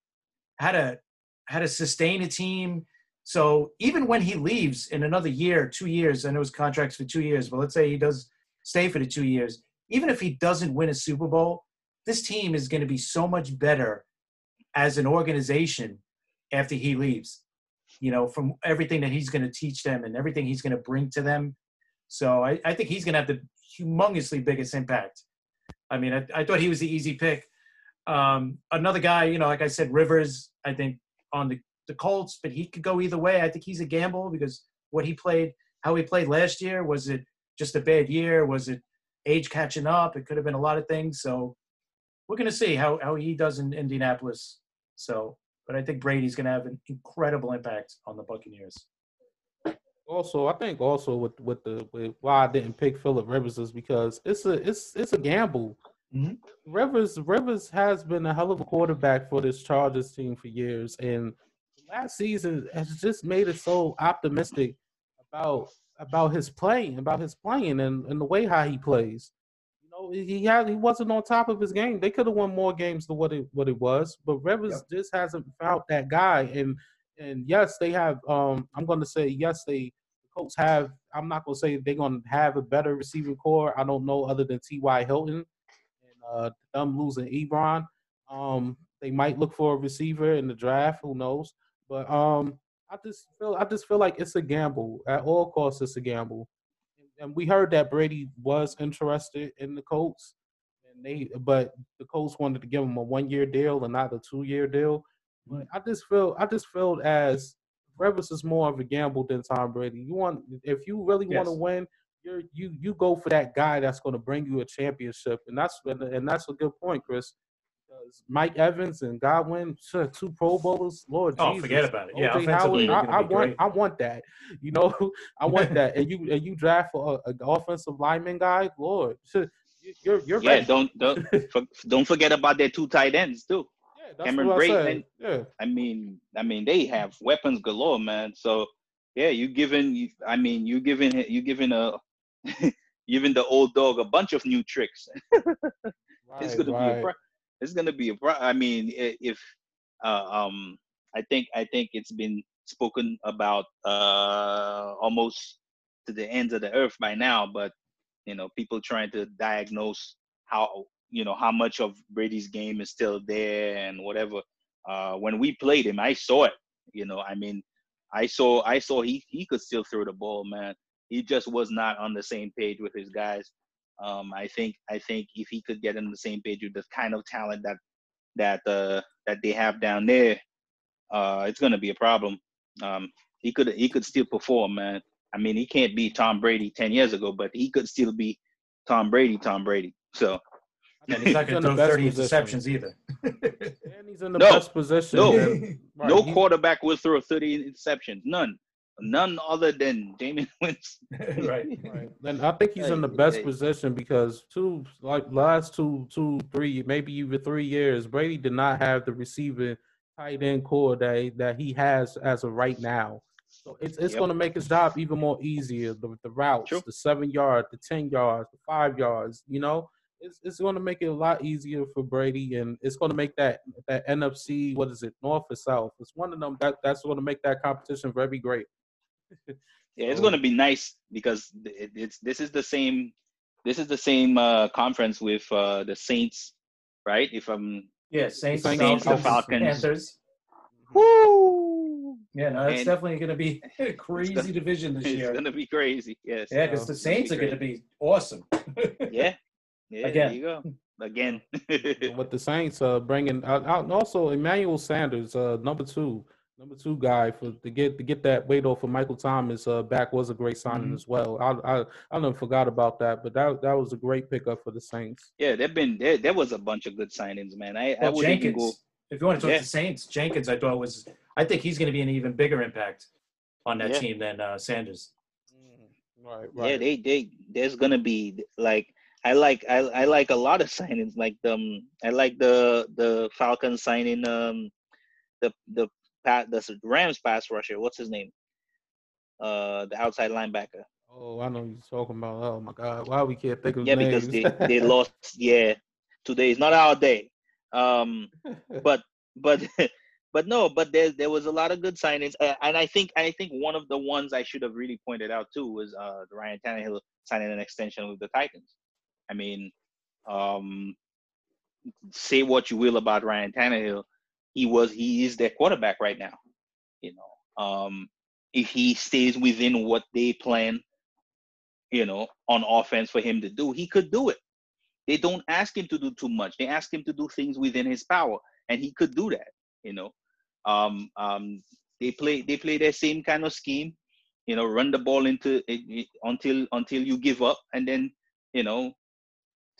how to how to sustain a team. So even when he leaves in another year, two years, I know his contract's for two years, but let's say he does stay for the two years. Even if he doesn't win a Super Bowl, this team is going to be so much better as an organization after he leaves you know, from everything that he's going to teach them and everything he's going to bring to them. So I, I think he's going to have the humongously biggest impact. I mean, I, I thought he was the easy pick. Um, another guy, you know, like I said, Rivers, I think on the, the Colts, but he could go either way. I think he's a gamble because what he played, how he played last year, was it just a bad year? Was it age catching up? It could have been a lot of things. So we're going to see how, how he does in Indianapolis. So but I think Brady's going to have an incredible impact on the Buccaneers. Also, I think also with with the with why I didn't pick Philip Rivers is because it's a it's it's a gamble. Mhm. Rivers Rivers has been a hell of a quarterback for this Chargers team for years, and last season has just made it so optimistic about about his play, about his playing, and, and the way how he plays. You know, he had he wasn't on top of his game. They could have won more games than what it what it was, but Rivers just hasn't found that guy. And and yes, they have. Um, I'm going to say yes, they the Colts have. I'm not going to say they're going to have a better receiving core. I don't know other than T.Y. Hilton and uh, them losing Ebron. Um, they might look for a receiver in the draft. Who knows? But um, I just feel I just feel like it's a gamble at all costs. It's a gamble. and we heard that Brady was interested in the Colts, and they but the Colts wanted to give him a one year deal and not a two year deal. But I just feel I just feel as Rivers is more of a gamble than Tom Brady. You want if you really want to win, you're you you go for that guy that's going to bring you a championship, and that's and, and that's a good point, Chris. Because Mike Evans and Godwin, two Pro Bowlers, Lord Oh, Jesus. forget about it. Yeah, OJ offensively, Howard, I, I want great. I want that. You know, I want that. And you and you draft for an offensive lineman guy, Lord, you- you're you're Yeah, ready. don't don't don't forget about their two tight ends too. Yeah, Cameron what I Brate said. and- Yeah. I mean, I mean, they have weapons galore, man. So yeah, you giving, you, I mean, you giving, you giving a, giving the old dog a bunch of new tricks. it's gonna be a, right. pro- it's gonna be a, pro- I mean, if, uh, um, I think, I think it's been spoken about, uh, almost to the ends of the earth by now, but you know, people trying to diagnose how, you know, how much of Brady's game is still there and whatever uh, when we played him, I saw it. You know, I mean, I saw I saw he he could still throw the ball, man. He just was not on the same page with his guys. Um, I think I think if he could get on the same page with the kind of talent that that uh, that they have down there, uh, it's gonna be a problem. Um, he could he could still perform, man. I mean, he can't be Tom Brady ten years ago, but he could still be Tom Brady, Tom Brady. So And he's not going in to the throw best 30 position. interceptions either. And he's in the No, best position. no, right, no he- quarterback will throw 30 interceptions. None. None other than Jameis Winston. right. Right. And I think he's in the best position because two like last two, two, three, maybe even three years, Brady did not have the receiving tight end core that he- that he has as of right now. So it's it's Yep. going to make his job even more easier. The the routes, True. the seven yards, the ten yards, the five yards. You know, it's it's going to make it a lot easier for Brady, and it's going to make that that NFC what is it north or south? It's one of them that that's going to make that competition very great. Yeah, it's going to be nice because it, it's this is the same this is the same uh, conference with uh, the Saints, right? If I'm Yeah, Saints, Saints, Falcons, the Falcons. Panthers. Woo! Yeah, no, it's And- definitely going to be a crazy gonna- division this year. It's going to be crazy. Yes. Yeah, because uh, the it's gonna be Saints are going to be awesome. Yeah. Yeah. Again. There you go. Again. with the Saints uh bringing out, out also Emmanuel Sanders uh number two number two guy for to get to get that weight off of Michael Thomas uh back was a great signing Mhm. as well. I I I never forgot about that, but that that was a great pickup for the Saints. yeah, there've been there, there was a bunch of good signings, man. I, I Well, would even Jenkins, go. if you want to talk Yeah. to Saints, Jenkins, I thought was, I think he's going to be an even bigger impact on that Yeah. team than uh, Sanders. Right, right. Yeah, they they there's gonna be like I like I I like a lot of signings like um I like the the Falcons signing um the the pat the Rams pass rusher what's his name uh the outside linebacker oh, I know you're talking about. Oh my God, why we can't think of yeah names? because they they lost yeah today is not our day um but but but no but there there was a lot of good signings and I think I think one of the ones I should have really pointed out too was uh Ryan Tannehill signing an extension with the Titans. I mean, um, say what you will about Ryan Tannehill, he was he is their quarterback right now. You know, um, if he stays within what they plan, you know, on offense for him to do, he could do it. They don't ask him to do too much. They ask him to do things within his power, and he could do that. You know, um, um, they play they play their same kind of scheme. You know, run the ball into it, it, until until you give up, and then you know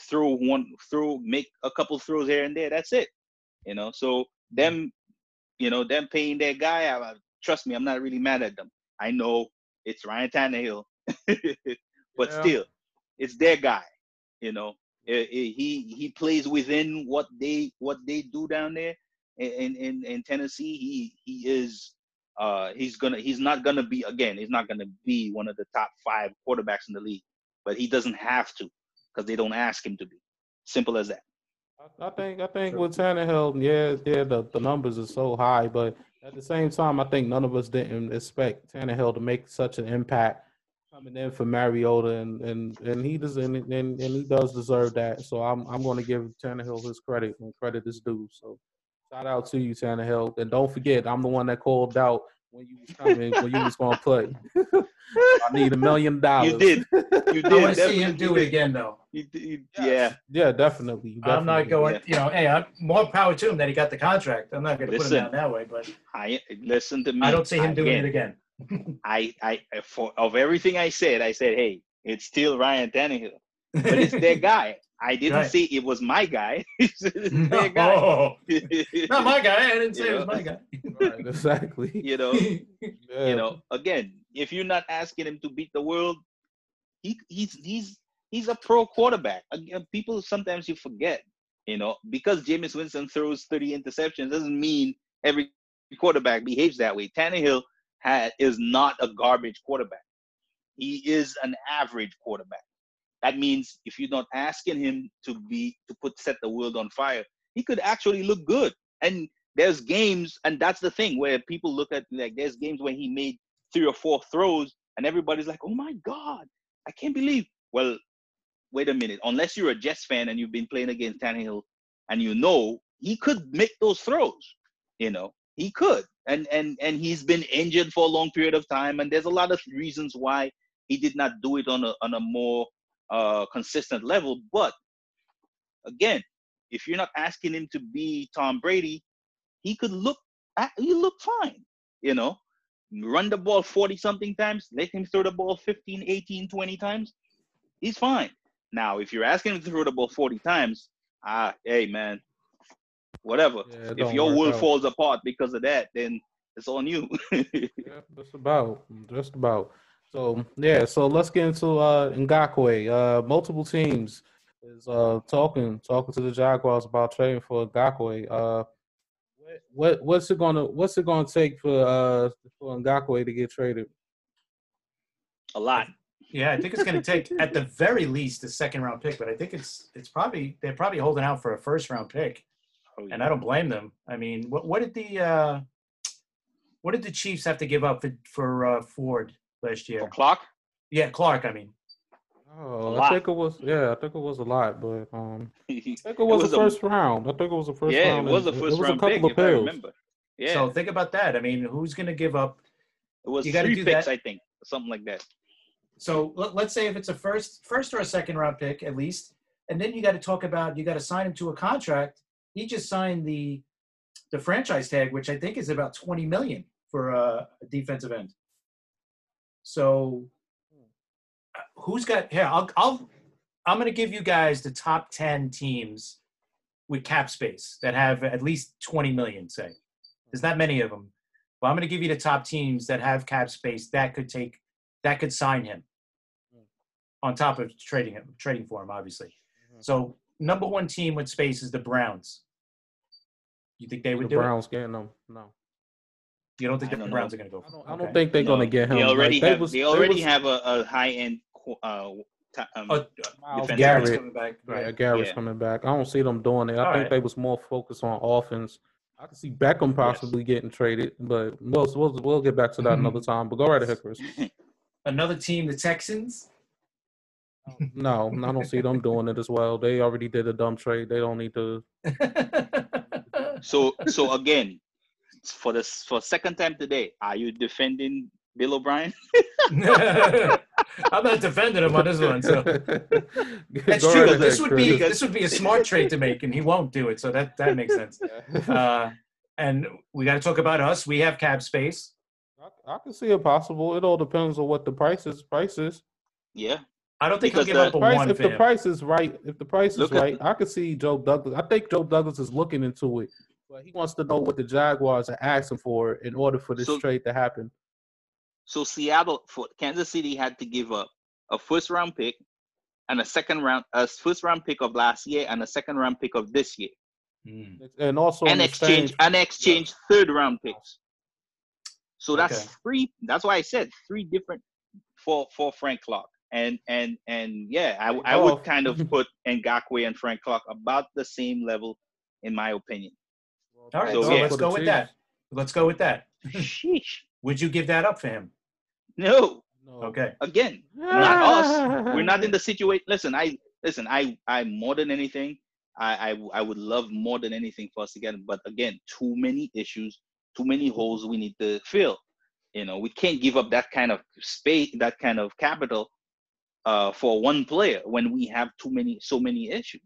throw one throw make a couple throws here and there that's it you know? So them you know them paying their guy I, I- trust me i'm not really mad at them. I know it's ryan Tannehill, but Yeah. still it's their guy you know? Eh, eh, he he plays within what they what they do down there in in in tennessee. He he is uh he's gonna he's not gonna be again he's not gonna be one of the top five quarterbacks in the league but he doesn't have to because they don't ask him to be. Simple as that. I I think I think with Tannehill, yeah, yeah, the, the numbers are so high, but at the same time, I think none of us didn't expect Tannehill to make such an impact coming in for Mariota, and and, and he does and, and, and he does deserve that. So I'm I'm going to give Tannehill his credit when credit is due. So shout out to you, Tannehill, and don't forget, I'm the one that called out when you was coming when you was gonna play. I need a million dollars. You did. You did. I want to see him do it again, though. You did- you- Yeah. Yeah, definitely. you I'm not going. Yeah. You know, hey, I'm more power to him that he got the contract. I'm not going to put him down that way, but I listen to me. I don't see him doing Again, it again. I, I, for of everything I said, I said, hey, it's still Ryan Tannehill, but it's their guy. I didn't Right. say it was my guy. it's their guy. not my guy. I didn't say You it was my guy. Right, exactly. you know, Yeah. you know. Again, if you're not asking him to beat the world, he he's he's he's a pro quarterback. Again, people sometimes you forget, you know, because Jameis Winston throws 30 interceptions doesn't mean every quarterback behaves that way. Tannehill had, is not a garbage quarterback. He is an average quarterback. That means if you're not asking him to be to put set the world on fire, he could actually look good. And there's games, and that's the thing where people look at like there's games where he made three or four throws, and everybody's like, "Oh my God, I can't believe." Well, wait a minute. Unless you're a Jets fan and you've been playing against Tannehill, and you know he could make those throws, you know he could, and and and he's been injured for a long period of time, and there's a lot of reasons why he did not do it on a on a more uh, consistent level. But again, if you're not asking him to be Tom Brady, he could look he look fine, you know. Run the ball 40 something times, let him throw the ball 15, 18, 20 times. He's fine. Now, if you're asking him to throw the ball 40 times, ah, hey man, whatever. Yeah, if your world out. falls apart because of that, then it's on you. Yeah, just about, just about. So yeah, so let's get into uh Ngakoue. Uh, multiple teams is uh talking talking to the Jaguars about trading for Ngakoue. Uh, what, what what's it gonna what's it gonna take for uh for Ngakoue to get traded? a lot. Yeah, I think it's going to take at the very least a second round pick, but I think it's it's probably they're probably holding out for a first round pick, Oh, and I don't blame them. I mean, what what did the uh, what did the Chiefs have to give up for for uh, Ford last For year? clock, Yeah, Clark. I mean, Oh, I think it was yeah, I think it was a lot, but um, I think it was, was the a- first round. I think it was the first yeah, it round. was a first it was round a couple pick, of if pills. remember. Yeah, so think about that. I mean, who's going to give up? it was you gotta three do picks, that. I think, something like that. So let, let's say if it's a first first or a second round pick at least, and then you got to talk about you got to sign him to a contract. He just signed the the franchise tag, which I think is about twenty million for a, a defensive end. So uh, who's got here? I'll I'll I'm going to give you guys the top ten teams with cap space that have at least twenty million. Say there's not many of them. Well, I'm going to give you the top teams that have cap space that could take that could sign him on top of trading him, trading for him, obviously. Mhm. So number one team with space is the Browns. You think they The would do Browns getting them. No, it? You don't think I the don't Browns know. are going to go? I don't, I don't Okay. think they're gonna get him. They already Like, have. was- they already was- have a, a high end. Uh, ta- um, Oh, Miles defensive Garrett's Garrett. coming back. Yeah, Right. Garrett's Yeah. coming back. I don't see them doing it. I All think right. they was more focused on offense. I can see Beckham possibly getting traded, but we'll, we'll we'll get back to that another time. But go right ahead, Chris. Another team, the Texans. No, I don't see them doing it as well. They already did a dumb trade. They don't need to. so so again, for the for second time today, are you defending Bill O'Brien? I'm not defending him on this one. So that's Go true. right this ahead, would be this would be a smart trade to make, and he won't do it. So that that makes sense. Uh, and we got to talk about us. We have cap space. I, I can see it possible. It all depends on what the price is. Price is. Yeah, I don't think Because he'll give the up a Price, one if for the him. price is right, if the price is Look at right, I could see Joe Douglas. I think Joe Douglas is looking into it, but he wants to know what the Jaguars are asking for in order for this So- trade to happen. So Seattle for Kansas City had to give up a first round pick and a second round a first round pick of last year and a second round pick of this year. Hmm. And also an and exchange exchange, and exchange third round picks. So that's Okay. three that's why I said three different for for Frank Clark. And and and yeah, I, I Oh. would kind of put Ngakoue and Frank Clark about the same level in my opinion. All right, So, so, yeah. let's go with that. Let's go with that. Sheesh. Would you give that up for him? No. No. Okay. Again, not us. We're not in the situation. Listen, I listen. I I more than anything, I, I I would love more than anything for us to get. But again, too many issues, too many holes we need to fill. You know, we can't give up that kind of space, that kind of capital uh, for one player when we have too many, so many issues.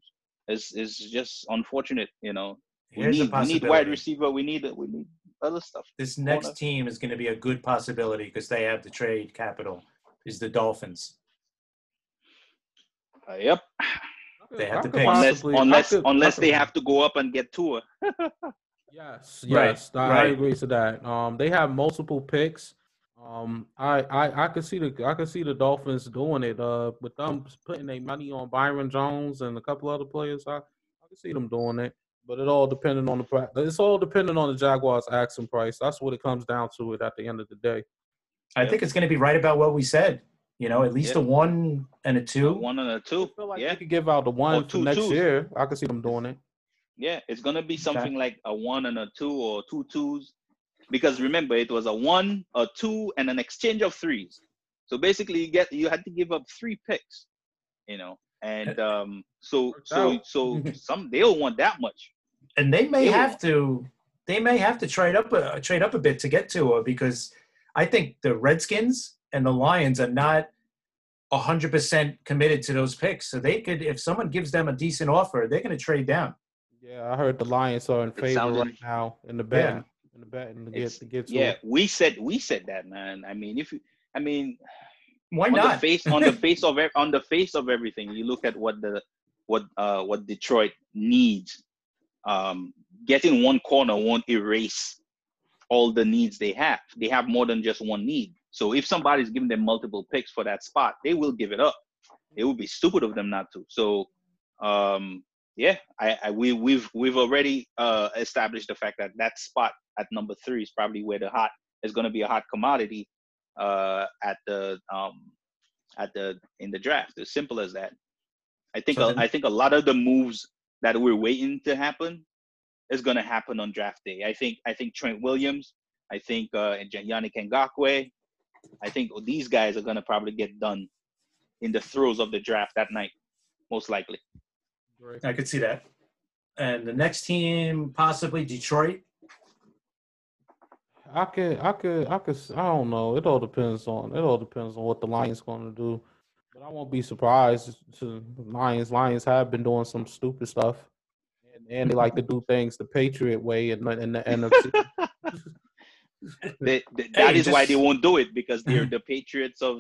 It's, it's just unfortunate, you know. We Here's a need, we need wide receiver. We need it. we need other stuff. This next Corner. team is going to be a good possibility because they have the trade capital. Is the Dolphins? Uh, yep. They have I to could pick. Unless possibly- unless could- unless they have to go up and get Tua. Yes, yes, I, I right. agree to that. Um, they have multiple picks. Um, I, I, I could see the, I could see the Dolphins doing it. Uh, with them putting their money on Byron Jones and a couple other players, I, I could see them doing it. But it all depending on the, pri- it's all depending on the Jaguars' action price. That's what it comes down to. It at the end of the day. I think it's going to be right about what we said. You know, at least Yeah. a one and a two. One and a two. feel like yeah. they could give out the one for two next twos. year. I could see them doing it. Yeah, it's gonna be something like a one and a two or two twos, because remember it was a one, a two, and an exchange of threes. So basically, you get you had to give up three picks, you know, and um, so so so some they don't want that much. and they may They have will. to they may have to trade up a trade up a bit to get to her because I think the Redskins and the Lions are not hundred percent committed to those picks. So they could if someone gives them a decent offer, they're gonna trade down. Yeah, I heard the Lions are in favor sounded- right now in the betting. In the betting to get to get to Yeah, it. we said we said that, man. I mean, if you, I mean, Why on the not? face on the face of on the face of everything you look at what the what uh what detroit needs um getting one corner won't erase all the needs they have. They have more than just one need. So if somebody's giving them multiple picks for that spot they will give it up. It would be stupid of them not to. So um yeah i, I we we've we've already uh established the fact that that spot at number three is probably where the hot is going to be a hot commodity uh, at the um, at the in the draft. As simple as that. I think So a, then- I think a lot of the moves that we're waiting to happen is going to happen on draft day. I think I think Trent Williams. I think uh, and Yannick Ngakoue. I think these guys are going to probably get done in the throes of the draft that night, most likely. I could see that. And the next team, possibly Detroit. I could, I could, I could. I don't know. It all depends on. It all depends on what the Lions going to do. But I won't be surprised. To Lions, Lions have been doing some stupid stuff, and, and they like to do things the Patriot way and in the NFC. They, they, that Hey, is why they won't do it because they're the Patriots of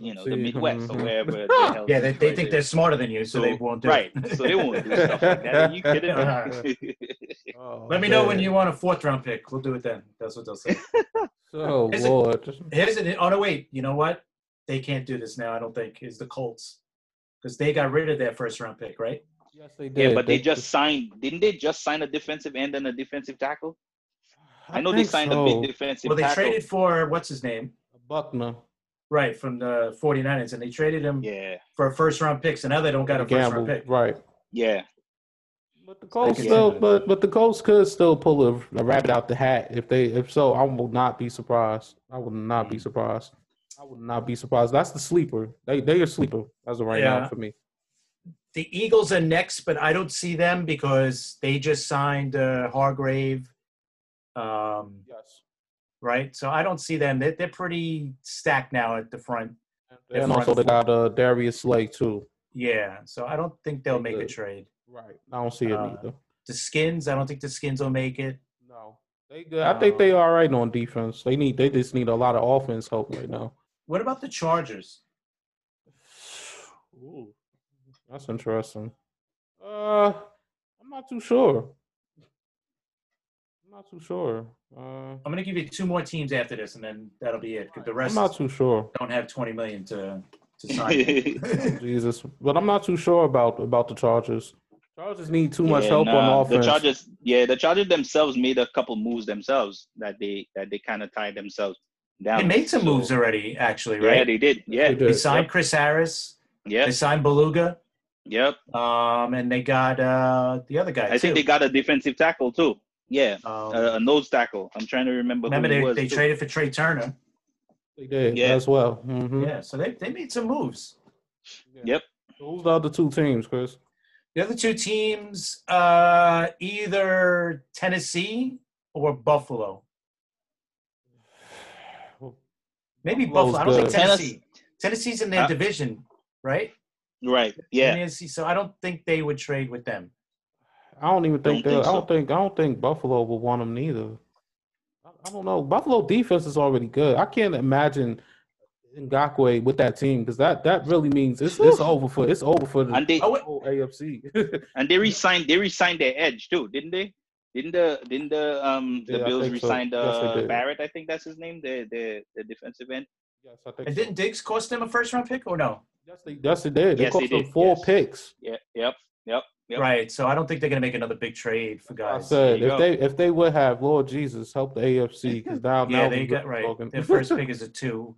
you know the Midwest or wherever. the ah, hell Yeah, they, they think they're smarter than you, so, they won't do right. it. So they won't do stuff like that. Are you kidding me? Oh, Let me know when you want a fourth round pick. We'll do it then. That's what they'll say. So Is Lord, just- Here's it. Oh no, wait. You know what? They can't do this now. I don't think is the Colts because they got rid of their first round pick, right? yes, they did. yeah, but they just signed. Didn't they just sign a defensive end and a defensive tackle? I, know they signed so. a big defensive Well, they tackle. traded for what's his name, Buckner. Right, from the 49ers, and they traded him Yeah, for a first round pick. So now they don't got a first gamble, round pick. right? yeah. But the Colts can still, but but the Colts could still pull a, a rabbit out the hat if they if so. I will not be surprised. I will not Mm. be surprised. I would not be surprised. That's the sleeper. They they are sleeper as of right now for me. The Eagles are next, but I don't see them because they just signed uh, Hargrave. Um, Yes. Right? So I don't see them. They're, they're pretty stacked now at the front. And also they got uh, Darius Slay too. Yeah, so I don't think they'll make a trade. Right. I don't see it Uh, either. The Skins, I don't think the Skins will make it. No. They good. I think um, they all right on defense. They need they just need a lot of offense help right now. What about the Chargers? Ooh, that's interesting. Uh, I'm not too sure. I'm not too sure. Uh, I'm going to give you two more teams after this, and then that'll be it. Because the I'm rest not too sure. don't have 20 million to to sign. Jesus, but I'm not too sure about about the Chargers. Chargers need too much Yeah, help nah, on offense. The Chargers, yeah, the Chargers themselves made a couple moves themselves that they that they kind of tied themselves down. they made some moves already, actually, right? Yeah, right? they did. Yeah, They They did. signed Chris Harris. Yeah, They signed Bulaga. yep. Um, and they got uh the other guy. I think they got a defensive tackle too. Yeah, Um, a, a nose tackle. I'm trying to remember. remember who they, was they too. traded for Trai Turner. They did Yeah. as well. hmm Yeah, so they, they made some moves. Yep. Who's the other two teams, Chris? The other two teams, uh, either Tennessee or Buffalo. Maybe Buffalo's Buffalo. I don't think. Tennessee. Tennessee's in their Uh, division, right? Right. Yeah. Tennessee, so I don't think they would trade with them. I don't even think Don't they. think I don't think. I don't think Buffalo will want him neither. I, I don't know. Buffalo defense is already good. I can't imagine Ngakoue with that team because that that really means it's it's over for it's over for the And they wait. whole AFC. and they resigned they resigned their edge too, didn't they? Didn't the didn't the um the Yeah, Bills think so. resign Yes, they uh, did. Barrett? I think that's his name, the the, the defensive end. yes, I think. And so. didn't Diggs cost them a first round pick or no? Yes, they yes they did. They Yes, cost they them did, four yes. picks. Yeah. Yep. Yep. Yep. Right. So I don't think they're gonna make another big trade for guys. I guys. said if go. they if they would have Lord Jesus help the AFC because now yeah, now they we got really right. talking. Their first pick is a two.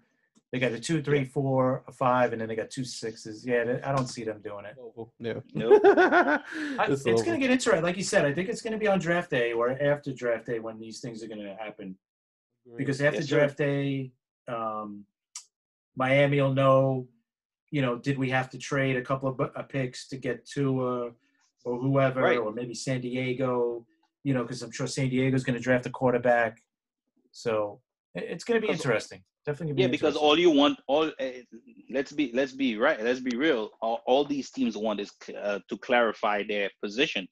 They got a two, three, four, a five, and then they got two sixes. Yeah, they- I don't see them doing it. Over. Yeah. Nope. I, it's it's, going to get interesting. Like you said, I think it's going to be on draft day or after draft day when these things are going to happen. Because after Yes, sir. draft day, um, Miami will know, you know, did we have to trade a couple of bu- uh, picks to get Tua or whoever, Right. or maybe San Diego, you know, because I'm sure San Diego's going to draft a quarterback. So it's going to be interesting. Definitely be Yeah, because all you want, all uh, let's be let's be right, let's be real. All, all these teams want is uh, to clarify their positions,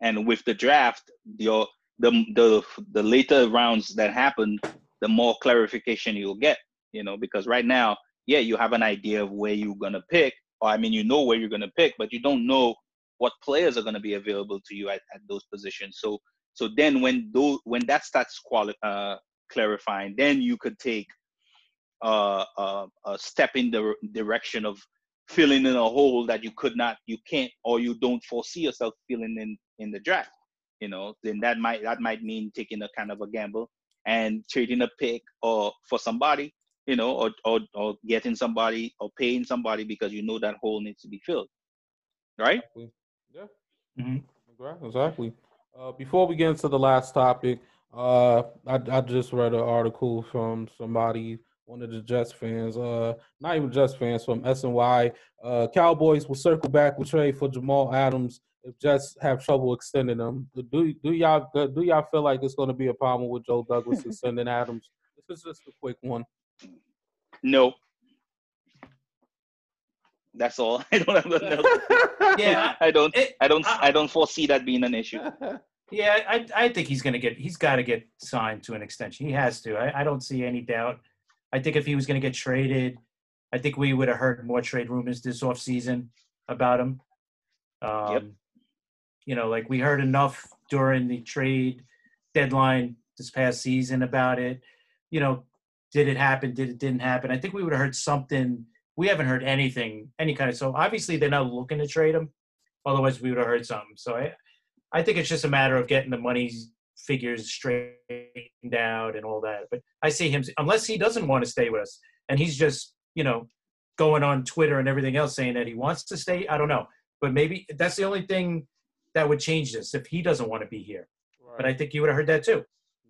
and with the draft, your the the the later rounds that happen, the more clarification you'll get. You know, because right now, yeah, you have an idea of where you're gonna pick, or I mean, you know where you're gonna pick, but you don't know what players are gonna be available to you at, at those positions. So so then when those when that starts quali- uh, clarifying, then you could take uh, uh, a step in the direction of filling in a hole that you could not, you can't, or you don't foresee yourself filling in in the draft. You know, then that might that might mean taking a kind of a gamble and trading a pick or for somebody, you know, or or or getting somebody or paying somebody because you know that hole needs to be filled, right? Exactly. Yeah. Mhm. Exactly. Exactly. Uh, before we get into the last topic, uh, I, I just read an article from somebody, one of the Jets fans, uh, not even Jets fans, from SNY. Uh, Cowboys will circle back with trade for Jamal Adams if Jets have trouble extending them. Do do y'all do y'all feel like it's going to be a problem with Joe Douglas extending Adams? This is just a quick one. No. That's all. I don't have another. Yeah, I don't. It- I don't. I- I don't foresee that being an issue. Yeah, I, I think he's going to get, he's got to get signed to an extension. He has to. I, I don't see any doubt. I think if he was going to get traded, I think we would have heard more trade rumors this offseason about him. Um, Yep. You know, like we heard enough during the trade deadline this past season about it. You know, did it happen? Did it didn't happen? I think we would have heard something. We haven't heard anything, any kind of. So obviously they're not looking to trade him. Otherwise, we would have heard something. So I, I think it's just a matter of getting the money figures straightened out and all that. But I see him unless he doesn't want to stay with us, and he's just you know going on Twitter and everything else saying that he wants to stay. I don't know, but maybe that's the only thing that would change this if he doesn't want to be here. But I think you would have heard that too.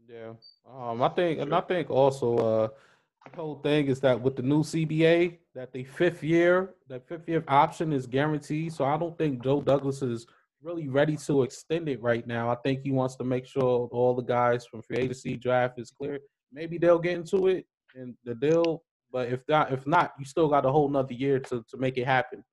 Yeah. Um, I think, and I think also, uh, the whole thing is that with the new CBA, that the fifth year, that fifth year option is guaranteed. So I don't think Joe Douglas is really ready to extend it right now. I think he wants to make sure all the guys from free agency draft is clear. Maybe they'll get into it and the deal, but if not, if not, you still got a whole nother year to, to make it happen.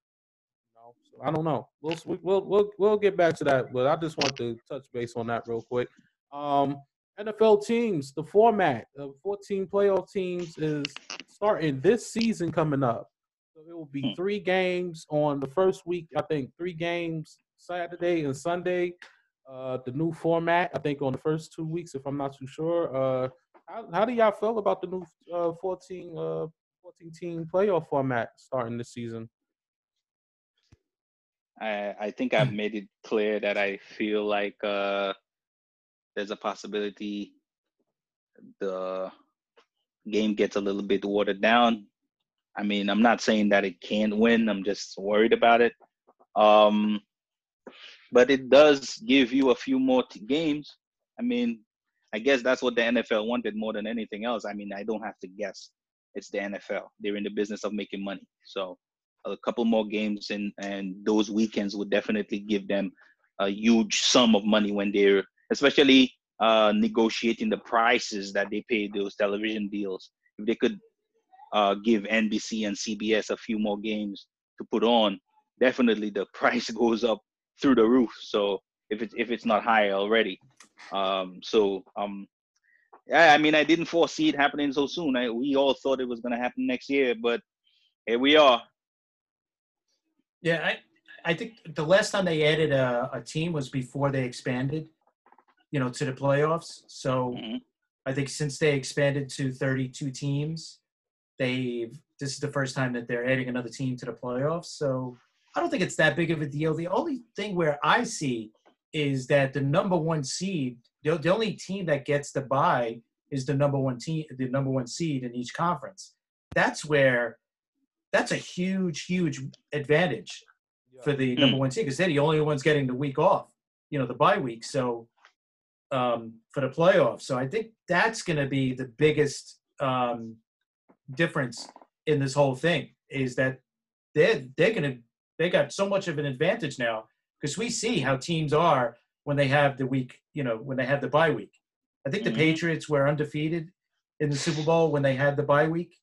So I don't know. We'll, we'll we'll we'll get back to that, but I just want to touch base on that real quick. Um, NFL teams, the format of 14 playoff teams is starting this season coming up. So it will be Hmm. three games on the first week. I think three games Saturday and Sunday. Uh, the new format, I think, on the first two weeks, if I'm not too sure. Uh, how, how do y'all feel about the new uh, 14 uh, 14 team playoff format starting this season? I, I think I've made it clear that I feel like uh, there's a possibility the game gets a little bit watered down. I mean, I'm not saying that it can't win. I'm just worried about it. Um, but it does give you a few more t- games. I mean, I guess that's what the NFL wanted more than anything else. I mean, I don't have to guess. It's the NFL. They're in the business of making money. So a couple more games and and those weekends would definitely give them a huge sum of money when they're especially uh, negotiating the prices that they pay those television deals. If they could uh, give NBC and CBS a few more games to put on, definitely the price goes up through the roof. So if it's if it's not higher already, um, so um, yeah, I mean, I didn't foresee it happening so soon. I, we all thought it was going to happen next year, but here we are. Yeah, I I think the last time they added a, a team was before they expanded, you know, to the playoffs. So Mhm. I think since they expanded to 32 teams, they've this is the first time that they're adding another team to the playoffs. So I don't think it's that big of a deal. The only thing where I see is that the number one seed, the, the only team that gets the bye is the number one team, the number one seed in each conference. That's where that's a huge, huge advantage for the number one seed because they're the only ones getting the week off, you know, the bye week. So um, for the playoffs, so I think that's going to be the biggest um, difference in this whole thing is that they're they're going to they got so much of an advantage now because we see how teams are when they have the week, you know, when they have the bye week. I think Mhm. the Patriots were undefeated in the Super Bowl when they had the bye week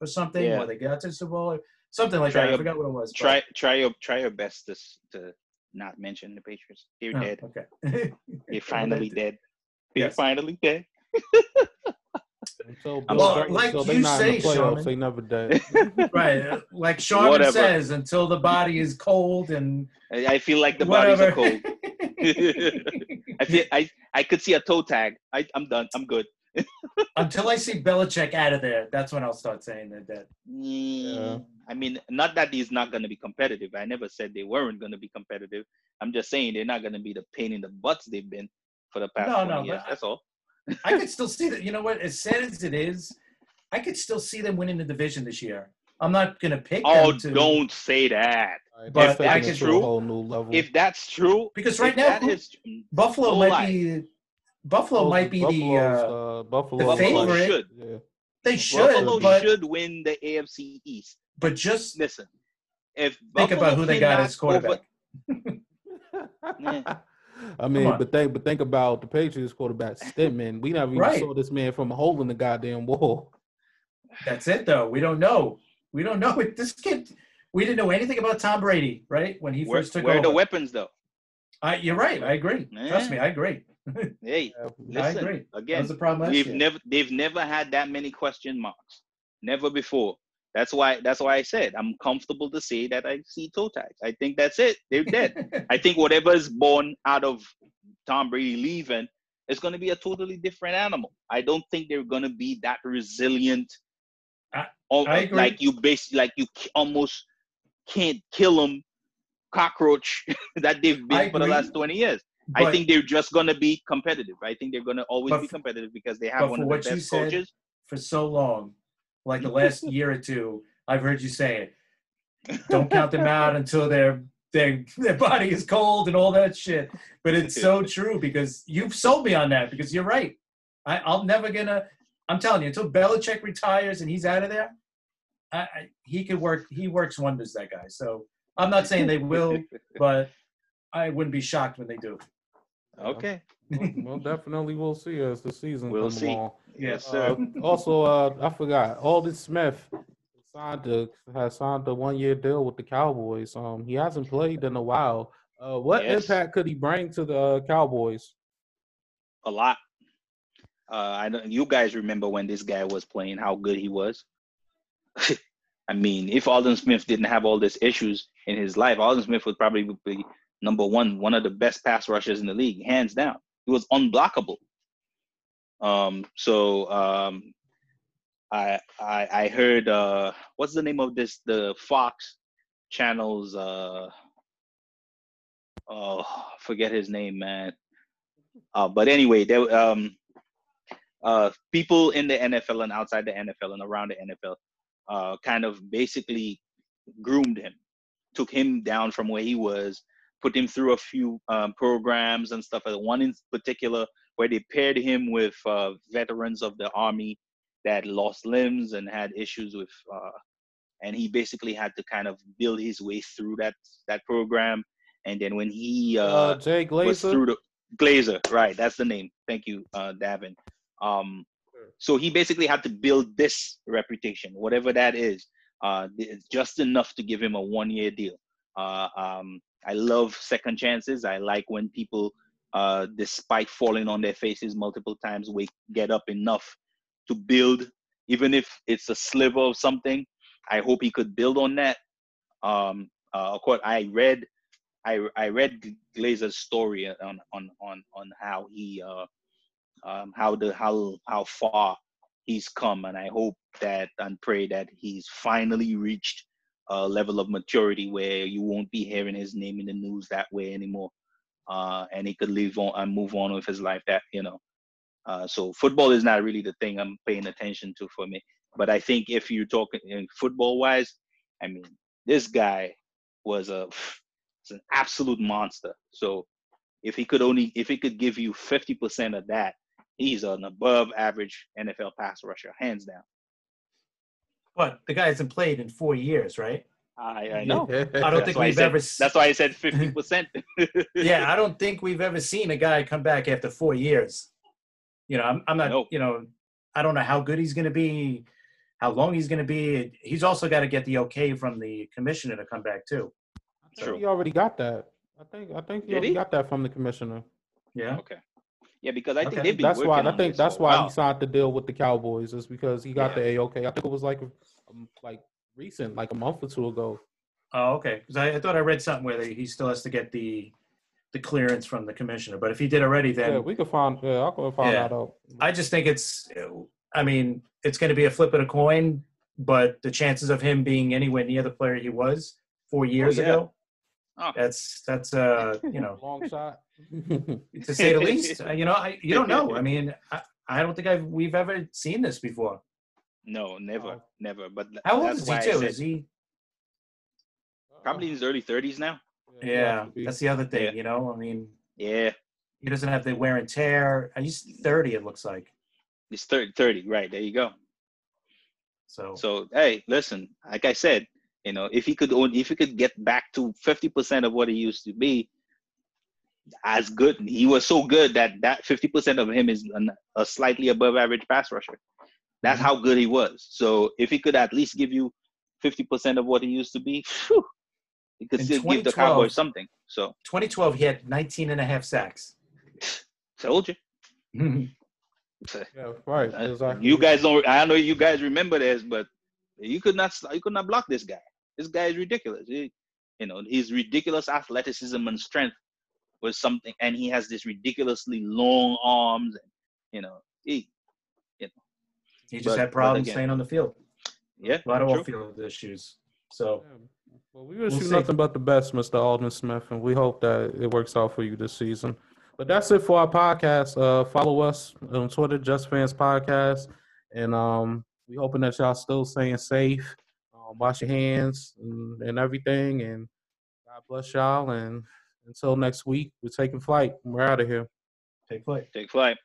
or something, Yeah. or they got to the Super Bowl, or something like Try that. I your- forgot what it was. but- Try try your try your best to to not mention the Patriots. They're Oh, dead. okay. They're finally dead. They're Yes. finally dead. Until I'm Bill sorry. Gates- Like so they you not the say, playoffs, Sharman. they never dead. right. uh, Like Sharman Whatever. says, until the body is cold and I I feel like the bodies whatever. are cold. I feel I I could see a toe tag. I I'm done. I'm good. Until I see Belichick out of there, that's when I'll start saying they're dead. Mm, I mean, not that he's not going to be competitive. I never said they weren't going to be competitive. I'm just saying they're not going to be the pain in the butts they've been for the past No, 20 no, years. That's all. I could still see that. You know what? As sad as it is, I could still see them winning the division this year. I'm not gonna pick Oh, them to don't say that. Right, But that's taking I it can- to True. a whole new level. If that's true, because right now that who- is Buffalo might lie. be Buffalo Buffalo's- might be the uh, uh, Buffalo the Buffalo favorite. should. Yeah. they should, Buffalo but should win the AFC East. but just Listen, if think Buffalo about who they got as quarterback. Yeah. I mean, but think, but think about the Patriots quarterback Stidham. We never even Right. saw this man from a hole in the goddamn wall. That's it, though. We don't know. We don't know. This kid. We didn't know anything about Tom Brady, right? When he Where, first took over. where are the weapons, though? I, you're right. I agree. Trust me, I agree. Hey, I listen. agree. That Again, the we've never they've never had that many question marks. Never before. That's why that's why i said i'm comfortable to say that i see toe tags. I think that's it. They're dead. I think whatever is born out of tom brady leaving is going to be a totally different animal. I don't think they're going to be that resilient I- I agree. like you basically like you almost can't kill them cockroach that they've been I for the last 20 years I think they're just going to be competitive. I think they're going to always But be competitive because they have one of the what you best said- coaches. for so long, like the last year or two, I've heard you say it. Don't count them out until their their their body is cold and all that shit. But it's so true because you've sold me on that because you're right. I, I'm never gonna. I'm telling you, until Belichick retires and he's out of there, I, I, he could work. He works wonders. That guy. So I'm not saying they will, but I wouldn't be shocked when they do. Okay. well, well, definitely we'll see as the season We'll comes see. along. Yes, Uh, sir. also, uh, I forgot. Aldon Smith signed to has signed a one year deal with the Cowboys. Um, he hasn't played in a while. Uh, what Yes. impact could he bring to the uh, Cowboys? a lot. Uh, I don't. You guys remember when this guy was playing? How good he was. I mean, if Aldon Smith didn't have all these issues in his life, Aldon Smith would probably be number one, one of the best pass rushers in the league, hands down. He was unblockable. Um. So, um, I I I heard. Uh, what's the name of this? The Fox channels. Uh. Oh, forget his name, man. Uh, but anyway, there um uh people in the NFL and outside the NFL and around the NFL uh kind of basically groomed him, took him down from where he was, put him through a few um, programs and stuff. Uh, One in particular where they paired him with uh, veterans of the army that lost limbs and had issues with uh and he basically had to kind of build his way through that that program and then when he Uh, Jay was Glazer. through the Glazer, right? That's the name. Thank you, uh, Davin. Um, So he basically had to build this reputation, whatever that is. Uh, just enough to give him a one-year deal. Uh, um, I love second chances. I like when people, uh, despite falling on their faces multiple times, wake get up enough to build, even if it's a sliver of something. I hope he could build on that. Um, uh, of course, I read, I I read Glazer's story on on on on how he uh, um, how the how how far he's come, and I hope that and pray that he's finally reached a level of maturity where you won't be hearing his name in the news that way anymore, uh, and he could live on and move on with his life. That you know, uh, so football is not really the thing I'm paying attention to for me. But I think if you're talking football wise, I mean, this guy was a it's an absolute monster. So if he could only if he could give you 50% of that, he's an above average NFL pass rusher, hands down. But the guy hasn't played in four years, right? I, I know. I don't think we've said, ever. That's why I said 50%. yeah, I don't think we've ever seen a guy come back after four years. You know, I'm, I'm not. Nope. You know, I don't know how good he's going to be, how long he's going to be. He's also got to get the okay from the commissioner to come back too. I think True. he already got that. I think I think he Did already he? got that from the commissioner. Yeah. okay. Yeah, because I think Okay. they've been That's why working I think that's why while. he signed the deal with the Cowboys is because he got Yeah. the AOK. I think it was like um, like recent, like a month or two ago. Oh, okay. Because I, I thought I read something where they, he still has to get the the clearance from the commissioner. But if he did already, then yeah, we could find. Yeah, I'll go find Yeah. that out. I just think it's. I mean, it's going to be a flip of a coin, but the chances of him being anywhere near the player he was four years yeah. ago, Oh. that's that's uh you know long shot. to say the least. You know, I, you don't know. I mean, I, I don't think I've we've ever seen this before. No, never, Oh. never. But th- How old is he too? said Is he? probably in his early 30s now. he Yeah, has to be. that's the other thing. Yeah. You know, I mean, Yeah, he doesn't have the wear and tear. Uh, He's thirty. It looks like. he's 30, 30. Right there, you go. So, So hey, listen, like I said, you know, if he could own, if he could get back to 50% of what he used to be, as good. He was so good that that 50% of him is an, a slightly above average pass rusher. That's Mhm. how good he was. So if he could at least give you 50% of what he used to be, phew, he could In still give the 2012 Cowboys something. So 2012, he had 19 and a half sacks. told you. Yeah, right. Uh, Exactly. You guys don't. I know you guys remember this, but you could not. You could not block this guy. This guy is ridiculous. He, you know, his ridiculous athleticism and strength was something, and he has this ridiculously long arms. And you know, he, you know. He just But- had problems again- staying on the field. yeah, A lot of off-field issues. So Yeah. Well, we wish We'll you see. nothing but the best, Mr. Aldon Smith, and we hope that it works out for you this season. But that's it for our podcast. Uh, follow us on Twitter, Just Fans Podcast, and um, we hoping that y'all still staying safe. Um, wash your hands and, and everything, and God bless y'all. And until next week, we're taking flight. We're out of here. take flight. Take flight.